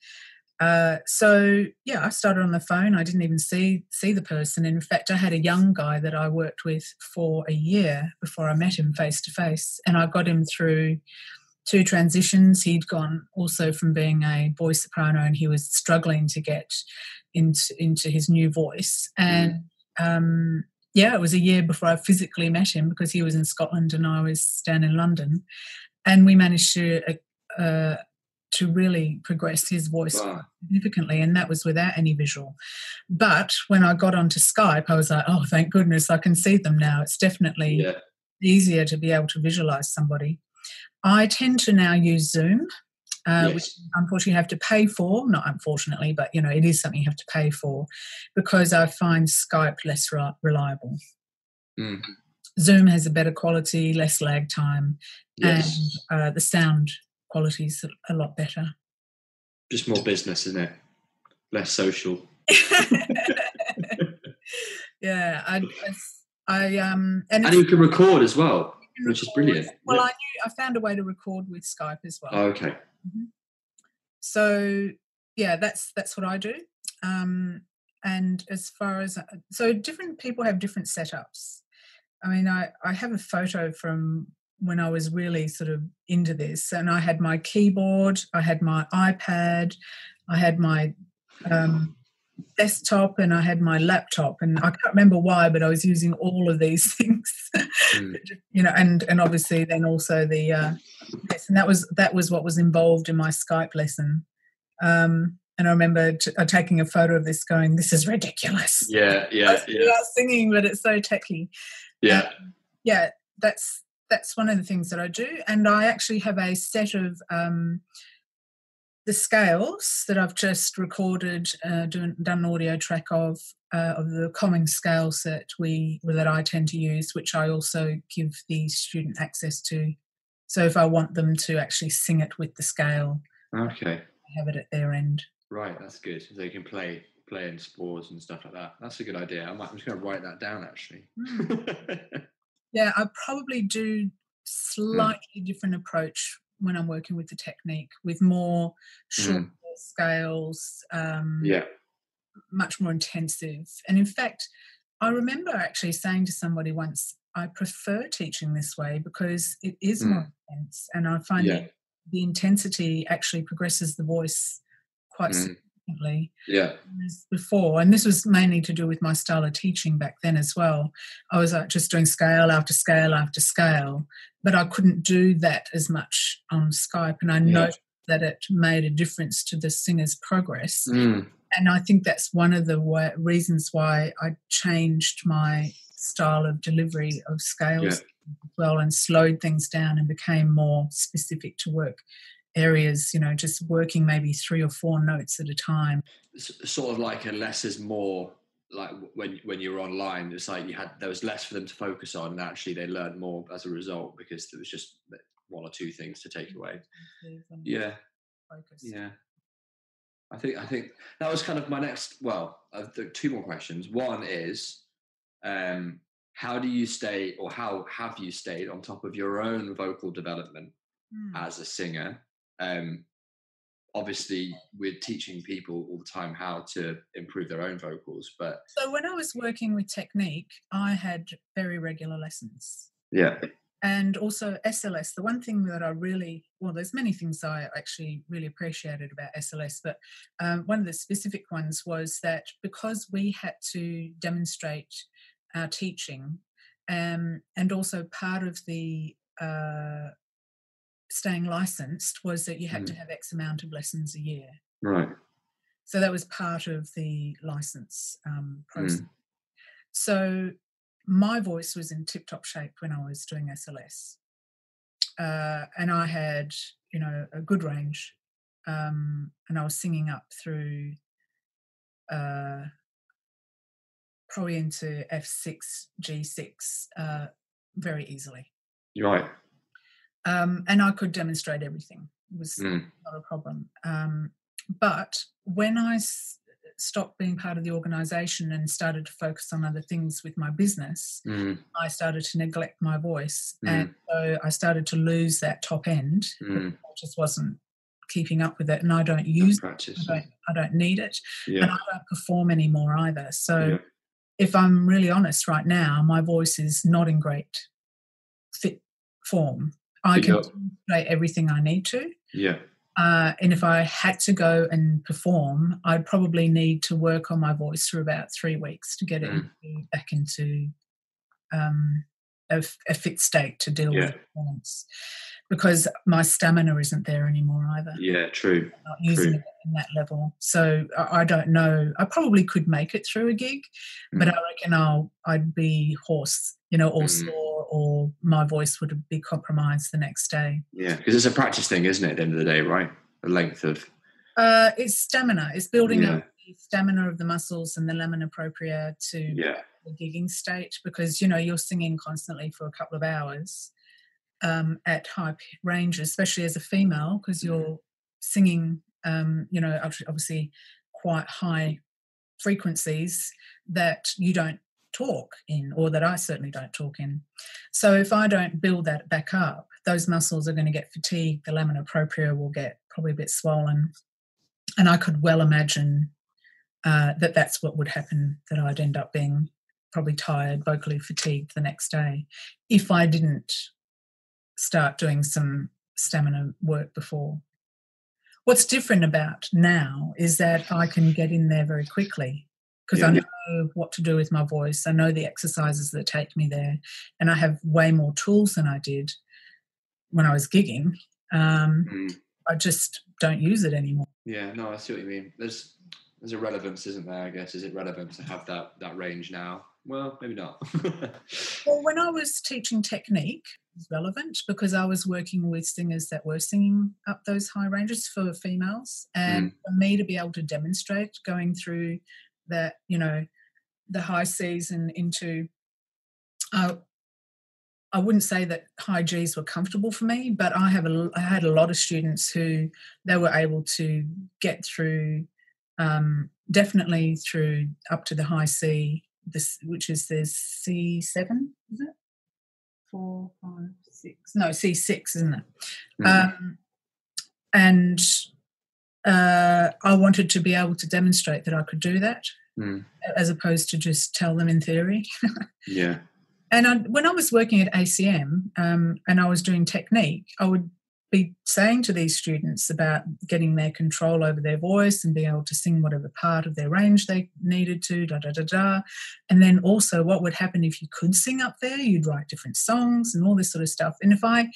Uh, so yeah, I started on the phone. I didn't even see see the person. In fact, I had a young guy that I worked with for a year before I met him face to face, and I got him through two transitions. He'd gone also from being a boy soprano, and he was struggling to get into into his new voice. And um, yeah, it was a year before I physically met him because he was in Scotland and I was down in London, and we managed to. Uh, uh, to really progress his voice Wow. significantly, and that was without any visual. But when I got onto Skype, I was like, oh, thank goodness I can see them now. It's definitely Yeah. easier to be able to visualize somebody. I tend to now use Zoom, uh, which unfortunately you have to pay for. Not unfortunately, but you know it is something you have to pay for because I find Skype less re- reliable. Mm. Zoom has a better quality, less lag time, Yes. and uh, the sound quality is a lot better. Just more business, isn't it? Less social. yeah, I, I um, and, And you can record as well, which is brilliant. Well, Yeah. I knew I found a way to record with Skype as well. Oh, okay. so yeah that's that's what i do um and as far as uh, so different people have different setups i mean i i have a photo from when i was really sort of into this and i had my keyboard i had my ipad i had my um desktop and i had my laptop and i can't remember why but i was using all of these things. Mm. you know and and obviously then also the uh yes and that was that was what was involved in my skype lesson. Um and i remember t- uh, taking a photo of this going this is ridiculous. Yeah, I yeah, was yeah, singing but it's so techy yeah. yeah that's that's one of the things that i do. And i actually have a set of um the scales that I've just recorded, uh, doing, done an audio track of, uh, of the common scales that we that I tend to use, which I also give the student access to. So if I want them to actually sing it with the scale, Okay, I have it at their end. right. That's good. So you can play play in spores and stuff like that. That's a good idea. I might, I'm just going to write that down actually. Yeah, I probably do slightly different approach when I'm working with the technique, with more short scales. Um, yeah. much more intensive. And in fact, I remember actually saying to somebody once, I prefer teaching this way because it is more intense, and I find Yeah. that the intensity actually progresses the voice quite Mm. Significantly Yeah. before. And this was mainly to do with my style of teaching back then as well. I was like just doing scale after scale after scale, but I couldn't do that as much on Skype. And I Yeah. noticed that it made a difference to the singer's progress Mm. and I think that's one of the wa reasons why I changed my style of delivery of scales as well and slowed things down and became more specific to work areas, you know, just working maybe three or four notes at a time. Sort of like a less is more. Like when when you were online, it's like you had there was less for them to focus on, and actually they learned more as a result because there was just one or two things to take away. Yeah. Focus. Yeah. I think I think that was kind of my next. Well, uh, two more questions. One is, um, how do you stay, or how have you stayed on top of your own vocal development Hmm. as a singer? Um, obviously, we're teaching people all the time how to improve their own vocals, but So when I was working with technique, I had very regular lessons. yeah, and also SLS. The one thing that I really well, there's many things I actually really appreciated about SLS, but um, one of the specific ones was that because we had to demonstrate our teaching, um, and also part of the uh, staying licensed was that you had to have X amount of lessons a year. right, So that was part of the license um, process. So my voice was in tip top shape when I was doing SLS. Uh, and I had, you know, a good range. Um, and I was singing up through uh, probably into F6, G6 uh, very easily. you're right. Um, and I could demonstrate everything. It was Mm. not a problem. Um, but when I s- stopped being part of the organisation and started to focus on other things with my business, Mm. I started to neglect my voice, Mm. and so I started to lose that top end. Mm. I just wasn't keeping up with it, and I don't use. it. I don't. I don't need it, and I don't perform anymore either. So Yeah. if I'm really honest right now, my voice is not in great fit form. I can demonstrate everything I need to. Yeah. Uh, and if I had to go and perform, I'd probably need to work on my voice for about three weeks to get it Mm. into, back into um, a, a fit state to deal Yeah. with performance. Because my stamina isn't there anymore either. Yeah. True. I'm not using True. it in that level. So I, I don't know. I probably could make it through a gig, but Mm. I reckon I'll I'd be hoarse, you know, or Mm. sore, or my voice would be compromised the next day. Yeah. Because it's a practice thing, isn't it? At the end of the day, right? The length of. Uh, it's stamina. It's building Yeah. up the stamina of the muscles and the lamina propria to Yeah. the gigging state because you know you're singing constantly for a couple of hours um, at high ranges, especially as a female because Mhm. you're singing, um, you know, obviously quite high frequencies that you don't talk in, or that I certainly don't talk in. So if I don't build that back up, those muscles are going to get fatigued. The lamina propria will get probably a bit swollen, and I could well imagine uh, that that's what would happen. That I'd end up being probably tired, vocally fatigued the next day if I didn't start doing some stamina work before. What's different about now is that I can get in there very quickly because Yeah. I know what to do with my voice. I know the exercises that take me there, and I have way more tools than I did when I was gigging. Um, Mm. I just don't use it anymore. Yeah. No, I see what you mean. There's there's a relevance, isn't there? I guess is it relevant to have that that range now? Well, maybe not. Well, when I was teaching technique, it was relevant because I was working with singers that were singing up those high ranges for females, and for me to be able to demonstrate going through that, you know, the high C's and into. Uh, I wouldn't say that high G's were comfortable for me, but I have a, I had a lot of students who they were able to get through, um, definitely through up to the high C this which is the C seven, is it? Four, five, six. No, C six, isn't it? Mhm. Um, and uh, I wanted to be able to demonstrate that I could do that, Mm. as opposed to just tell them in theory. yeah. And I, when I was working at ACM um, and I was doing technique, I would be saying to these students about getting their control over their voice and being able to sing whatever part of their range they needed to, da da da da. And then also, what would happen if you could sing up there? You'd write different songs and all this sort of stuff. And if I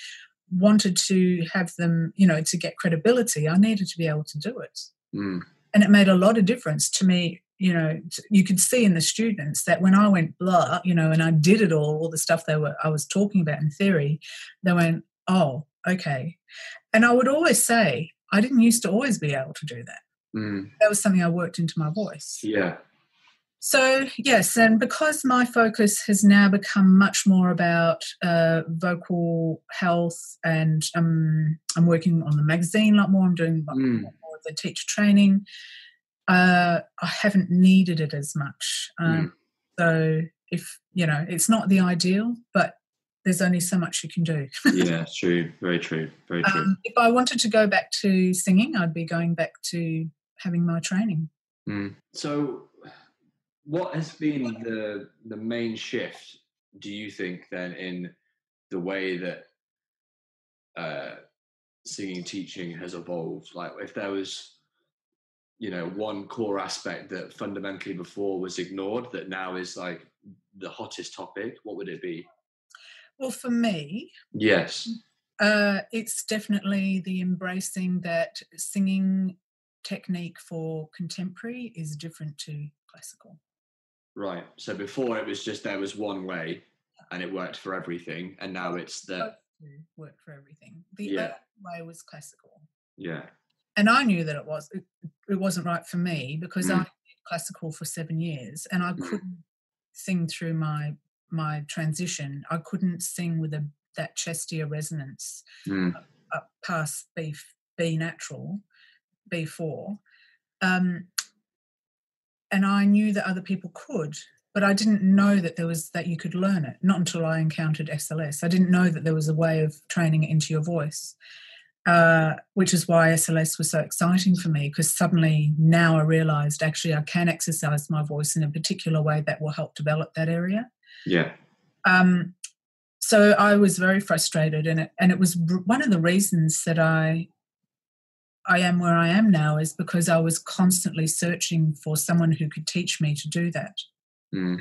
wanted to have them, you know, to get credibility, I needed to be able to do it Mm. and it made a lot of difference to me you know you could see in the students that when i went blah you know and i did it all all the stuff they were i was talking about in theory they went oh okay and i would always say i didn't used to always be able to do that Mm. that was something i worked into my voice Yeah. So yes and because my focus has now become much more about uh, vocal health and um, i'm working on the magazine a lot more i'm doing a lot Mm. more of the teacher training uh, i haven't needed it as much um, so if you know it's not the ideal but there's only so much you can do Yeah. True. Very true. Very true. um, if i wanted to go back to singing i'd be going back to having my training Mm. So, what has been the the main shift? Do you think then in the way that uh, singing teaching has evolved? Like, if there was, you know, one core aspect that fundamentally before was ignored that now is like the hottest topic, what would it be? well for me Yes. Uh, it's definitely the embracing that singing technique for contemporary is different to classical. Right. So before it was just there was one way, and it worked for everything, and now it's the Both do work for everything. The Yeah. other way was classical, yeah. and I knew that it was it, it wasn't right for me because Mm. I did classical for seven years, and I Mm. couldn't sing through my my transition. I couldn't sing with a that chestier resonance Mm. up past B B natural, B four, um, and I knew that other people could, but I didn't know that there was that you could learn it. Not until I encountered SLS, I didn't know that there was a way of training it into your voice. Uh, which is why SLS was so exciting for me because suddenly now I realized actually I can exercise my voice in a particular way that will help develop that area. Yeah. Um, so I was very frustrated, and it and it was one of the reasons that I I am where I am now is because I was constantly searching for someone who could teach me to do that. Mm.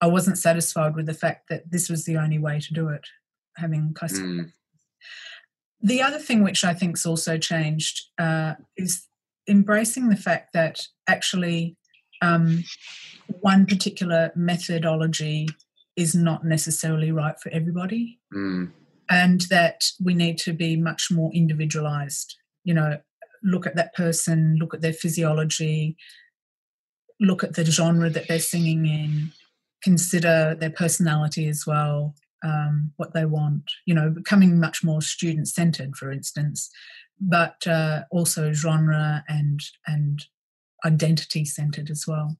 I wasn't satisfied with the fact that this was the only way to do it, having classical. Mm. The other thing which I think's also changed uh, is embracing the fact that actually um, one particular methodology is not necessarily right for everybody, Mm. and that we need to be much more individualized. You know, look at that person, look at their physiology, look at the genre that they're singing in, consider their personality as well, um, what they want. You know, becoming much more student centered, for instance, but uh, also genre and and identity centered as well.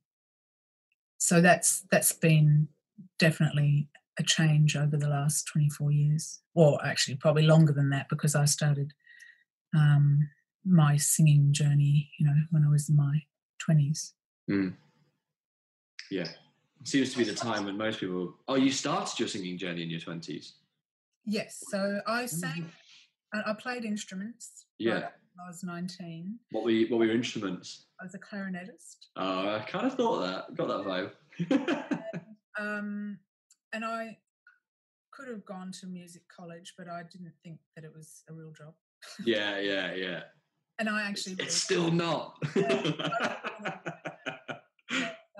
So that's that's been definitely a change over the last 24 years or actually probably longer than that because i started um, my singing journey you know when i was in my 20s Mm. Yeah. Seems to be the time when most people. Oh, you started your singing journey in your twenties. yes so i sang i I played instruments Yeah. i was 19 What were you, what were your instruments? i was a clarinetist Oh, I kind of thought that. Got that vibe. um, and i could have gone to music college but i didn't think that it was a real job yeah, yeah, yeah. And i actually It's really- still not.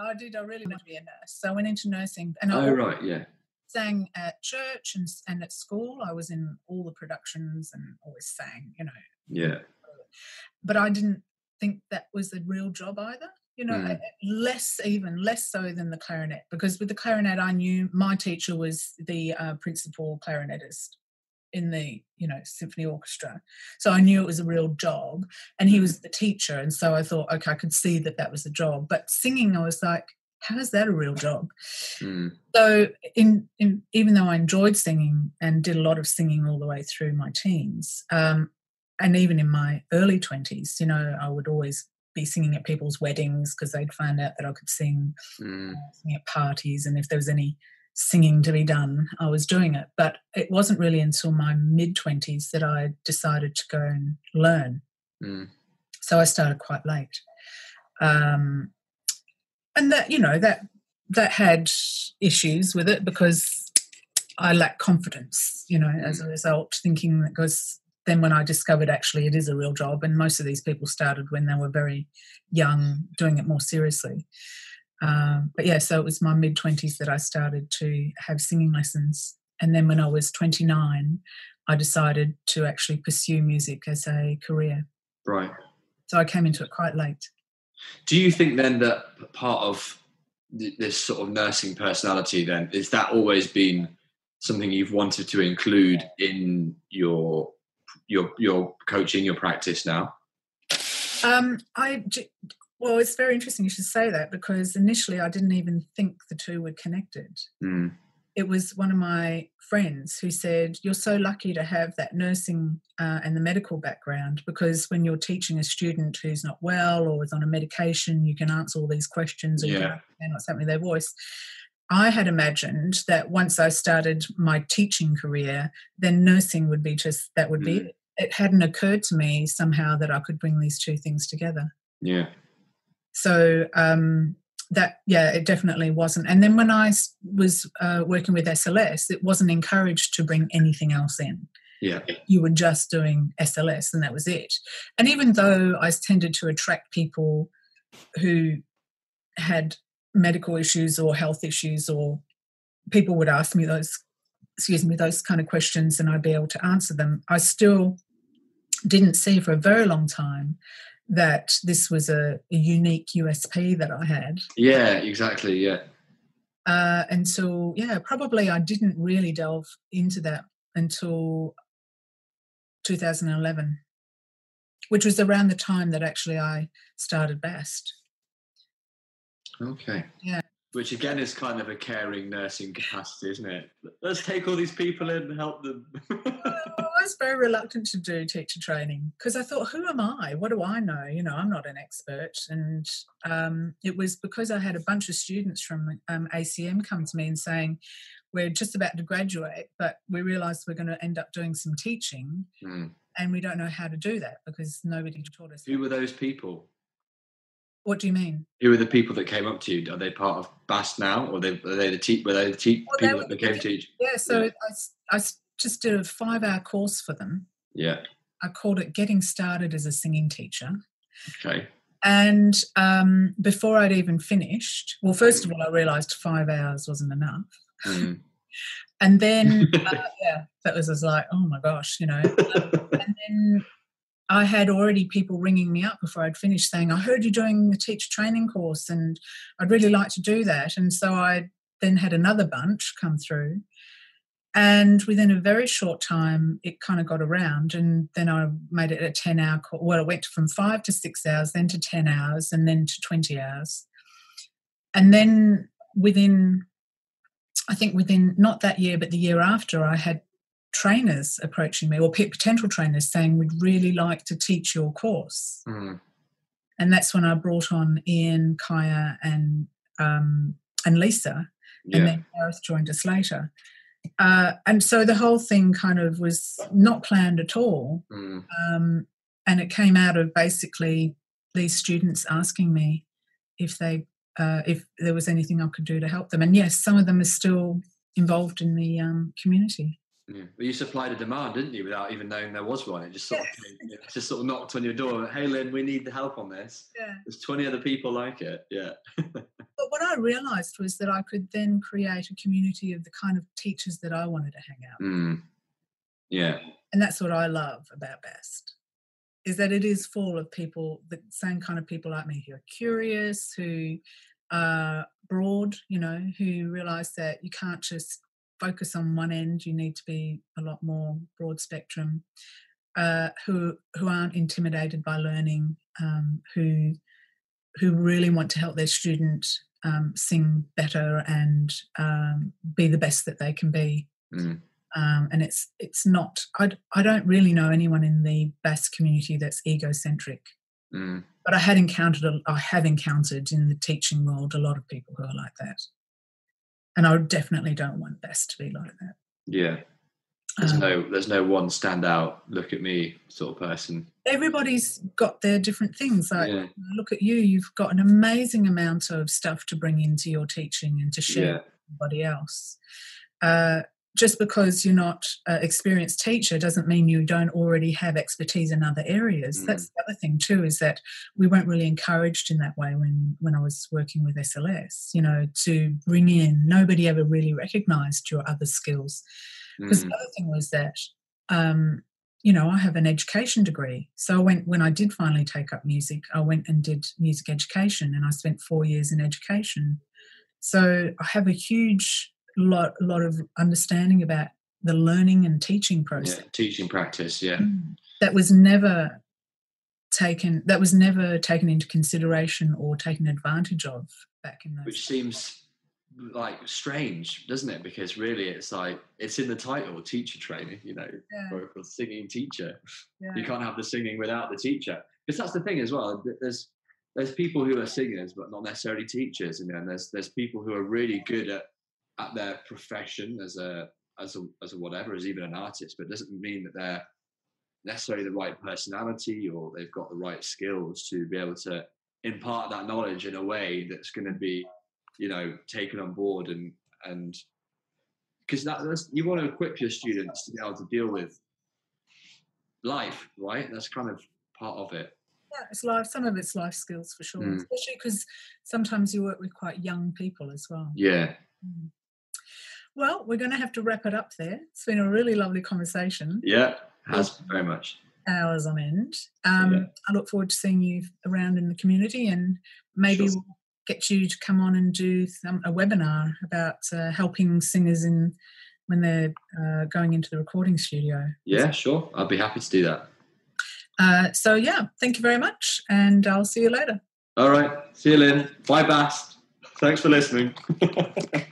I did. I really wanted to be a nurse. So I went into nursing, and I oh right, yeah. sang at church and and at school. I was in all the productions and always sang, you know. Yeah. But I didn't think that was a real job either. You know, Mm. less even less so than the clarinet because with the clarinet, I knew my teacher was the uh, principal clarinetist in the you know symphony orchestra so i knew it was a real job and he was the teacher and so i thought okay i could see that that was a job but singing i was like how is that a real job Mm. so in, in even though i enjoyed singing and did a lot of singing all the way through my teens um, and even in my early 20s you know i would always be singing at people's weddings because they'd find out that i could sing Mm. singing at parties and if there was any singing to be done i was doing it. But it wasn't really until my mid 20s that i decided to go and learn. Mm. so i started quite late. Um, and that you know that that had issues with it because i lacked confidence you know as a result thinking that because then when i discovered actually it is a real job and most of these people started when they were very young doing it more seriously um, but yeah so it was my mid 20s that i started to have singing lessons and then when i was 29 i decided to actually pursue music as a career Right. so I came into it quite late. Do you think then that part of this sort of nursing personality then is that always been something you've wanted to include in your your your coaching, your practice now? Um, I well, it's very interesting you should say that because initially I didn't even think the two were connected. Mm. It was one of my friends who said, "You're so lucky to have that nursing uh, and the medical background because when you're teaching a student who's not well or is on a medication, you can answer all these questions and Yeah. what's happening their voice." I had imagined that once I started my teaching career, then nursing would be just that would be Mm. it. It hadn't occurred to me somehow that I could bring these two things together. Yeah. So um, that, yeah, it definitely wasn't. And then when I was uh, working with SLS, it wasn't encouraged to bring anything else in. Yeah. You were just doing SLS, and that was it. And even though I tended to attract people who had medical issues or health issues, or people would ask me those, excuse me, those kind of questions, and I'd be able to answer them, I still didn't see for a very long time that this was a, a unique USP that I had Yeah, exactly. Yeah. uh, and so, yeah, probably I didn't really delve into that until 2011, which was around the time that actually I started BAST. Okay. Yeah. Which again is kind of a caring nursing capacity, isn't it? Let's take all these people in and help them. I was very reluctant to do teacher training because I thought, who am I? What do I know? You know, I'm not an expert. And um, it was because I had a bunch of students from um, ACM come to me and saying, we're just about to graduate, but we realised we're going to end up doing some teaching, Mm. and we don't know how to do that because nobody taught us. Who that. were those people? What do you mean? Who are the people that came up to you? Are they part of BAST now, or they, are they the te- were they the te- Well, people were that became beginning- teachers? Yeah, so Yeah. I I just did a five-hour course for them. Yeah. I called it "Getting Started as a Singing Teacher." Okay. And um, before I'd even finished, well, first of all, I realised five hours wasn't enough. Mm. And then, uh, yeah, that was just like, oh my gosh, you know. and then I had already people ringing me up before I'd finished saying, I heard you're doing the teacher training course and I'd really like to do that. And so I then had another bunch come through. And within a very short time, it kind of got around. And then I made it a 10 hour course. Well, it went from five to six hours, then to 10 hours, and then to 20 hours. And then within, I think within not that year, but the year after, I had trainers approaching me or potential trainers saying, We'd really like to teach your course. Mm. And that's when I brought on Ian, Kaya, and um, and Lisa, and Yeah. then Gareth joined us later. Uh, and so the whole thing kind of was not planned at all. Mm. Um, and it came out of basically these students asking me if they uh, if there was anything I could do to help them. And yes, some of them are still involved in the um, community. Yeah. But you supplied a demand, didn't you, without even knowing there was one? It just sort of came, it just sort of knocked on your door. Hey, Lynn, we need the help on this. Yeah. There's 20 other people like it. Yeah. But what I realised was that I could then create a community of the kind of teachers that I wanted to hang out. with. Mm. Yeah. And that's what I love about BAST. Is that it is full of people, the same kind of people like me who are curious, who are broad, you know, who realise that you can't just focus on one end. You need to be a lot more broad spectrum. Uh, who who aren't intimidated by learning, um, who who really want to help their student um, sing better and um, be the best that they can be. Mm. Um, and it's it's not. I I don't really know anyone in the BAST community that's egocentric, Mm. but I had encountered a, I have encountered in the teaching world a lot of people who are like that, and I definitely don't want BAST to be like that. Yeah. There's Um, no there's no one standout, look at me sort of person. everybody's got their different things. Like Yeah. look at you, you've got an amazing amount of stuff to bring into your teaching and to share Yeah. with everybody else. Uh, just because you're not an experienced teacher doesn't mean you don't already have expertise in other areas. Mm. That's the other thing too, is that we weren't really encouraged in that way when when I was working with SLS. You know, to bring in nobody ever really recognised your other skills. Because Mm. the other thing was that, um, you know, I have an education degree. So I went, when I did finally take up music, I went and did music education and I spent four years in education. So I have a huge lot, a lot of understanding about the learning and teaching process Yeah. Teaching practice. Yeah. Mm. that was never taken, that was never taken into consideration or taken advantage of back in those Which seems like strange, doesn't it? Because really, it's like it's in the title, teacher training. You know, Yeah. for, for singing teacher. yeah. You can't have the singing without the teacher. Because that's the thing as well. There's there's people who are singers but not necessarily teachers, you know, and there's there's people who are really good at at their profession as a as a as a whatever, as even an artist, but it doesn't mean that they're necessarily the right personality or they've got the right skills to be able to impart that knowledge in a way that's going to be, you know, taken on board and and because that, that's you want to equip your students to be able to deal with life, right? That's kind of part of it. Yeah, it's life. Some of it's life skills for sure, Mm. especially because sometimes you work with quite young people as well. Yeah. Mm. Well, we're going to have to wrap it up there. It's been a really lovely conversation, Yeah. Has very much. hours on end. Um, Yeah. I look forward to seeing you around in the community, and maybe Sure. we'll get you to come on and do some, a webinar about uh, helping singers in when they're uh, going into the recording studio. Yeah, sure. I'd be happy to do that. Uh, so yeah, thank you very much, and I'll see you later. All right. See you, Lynn. Bye, Bast. Thanks for listening.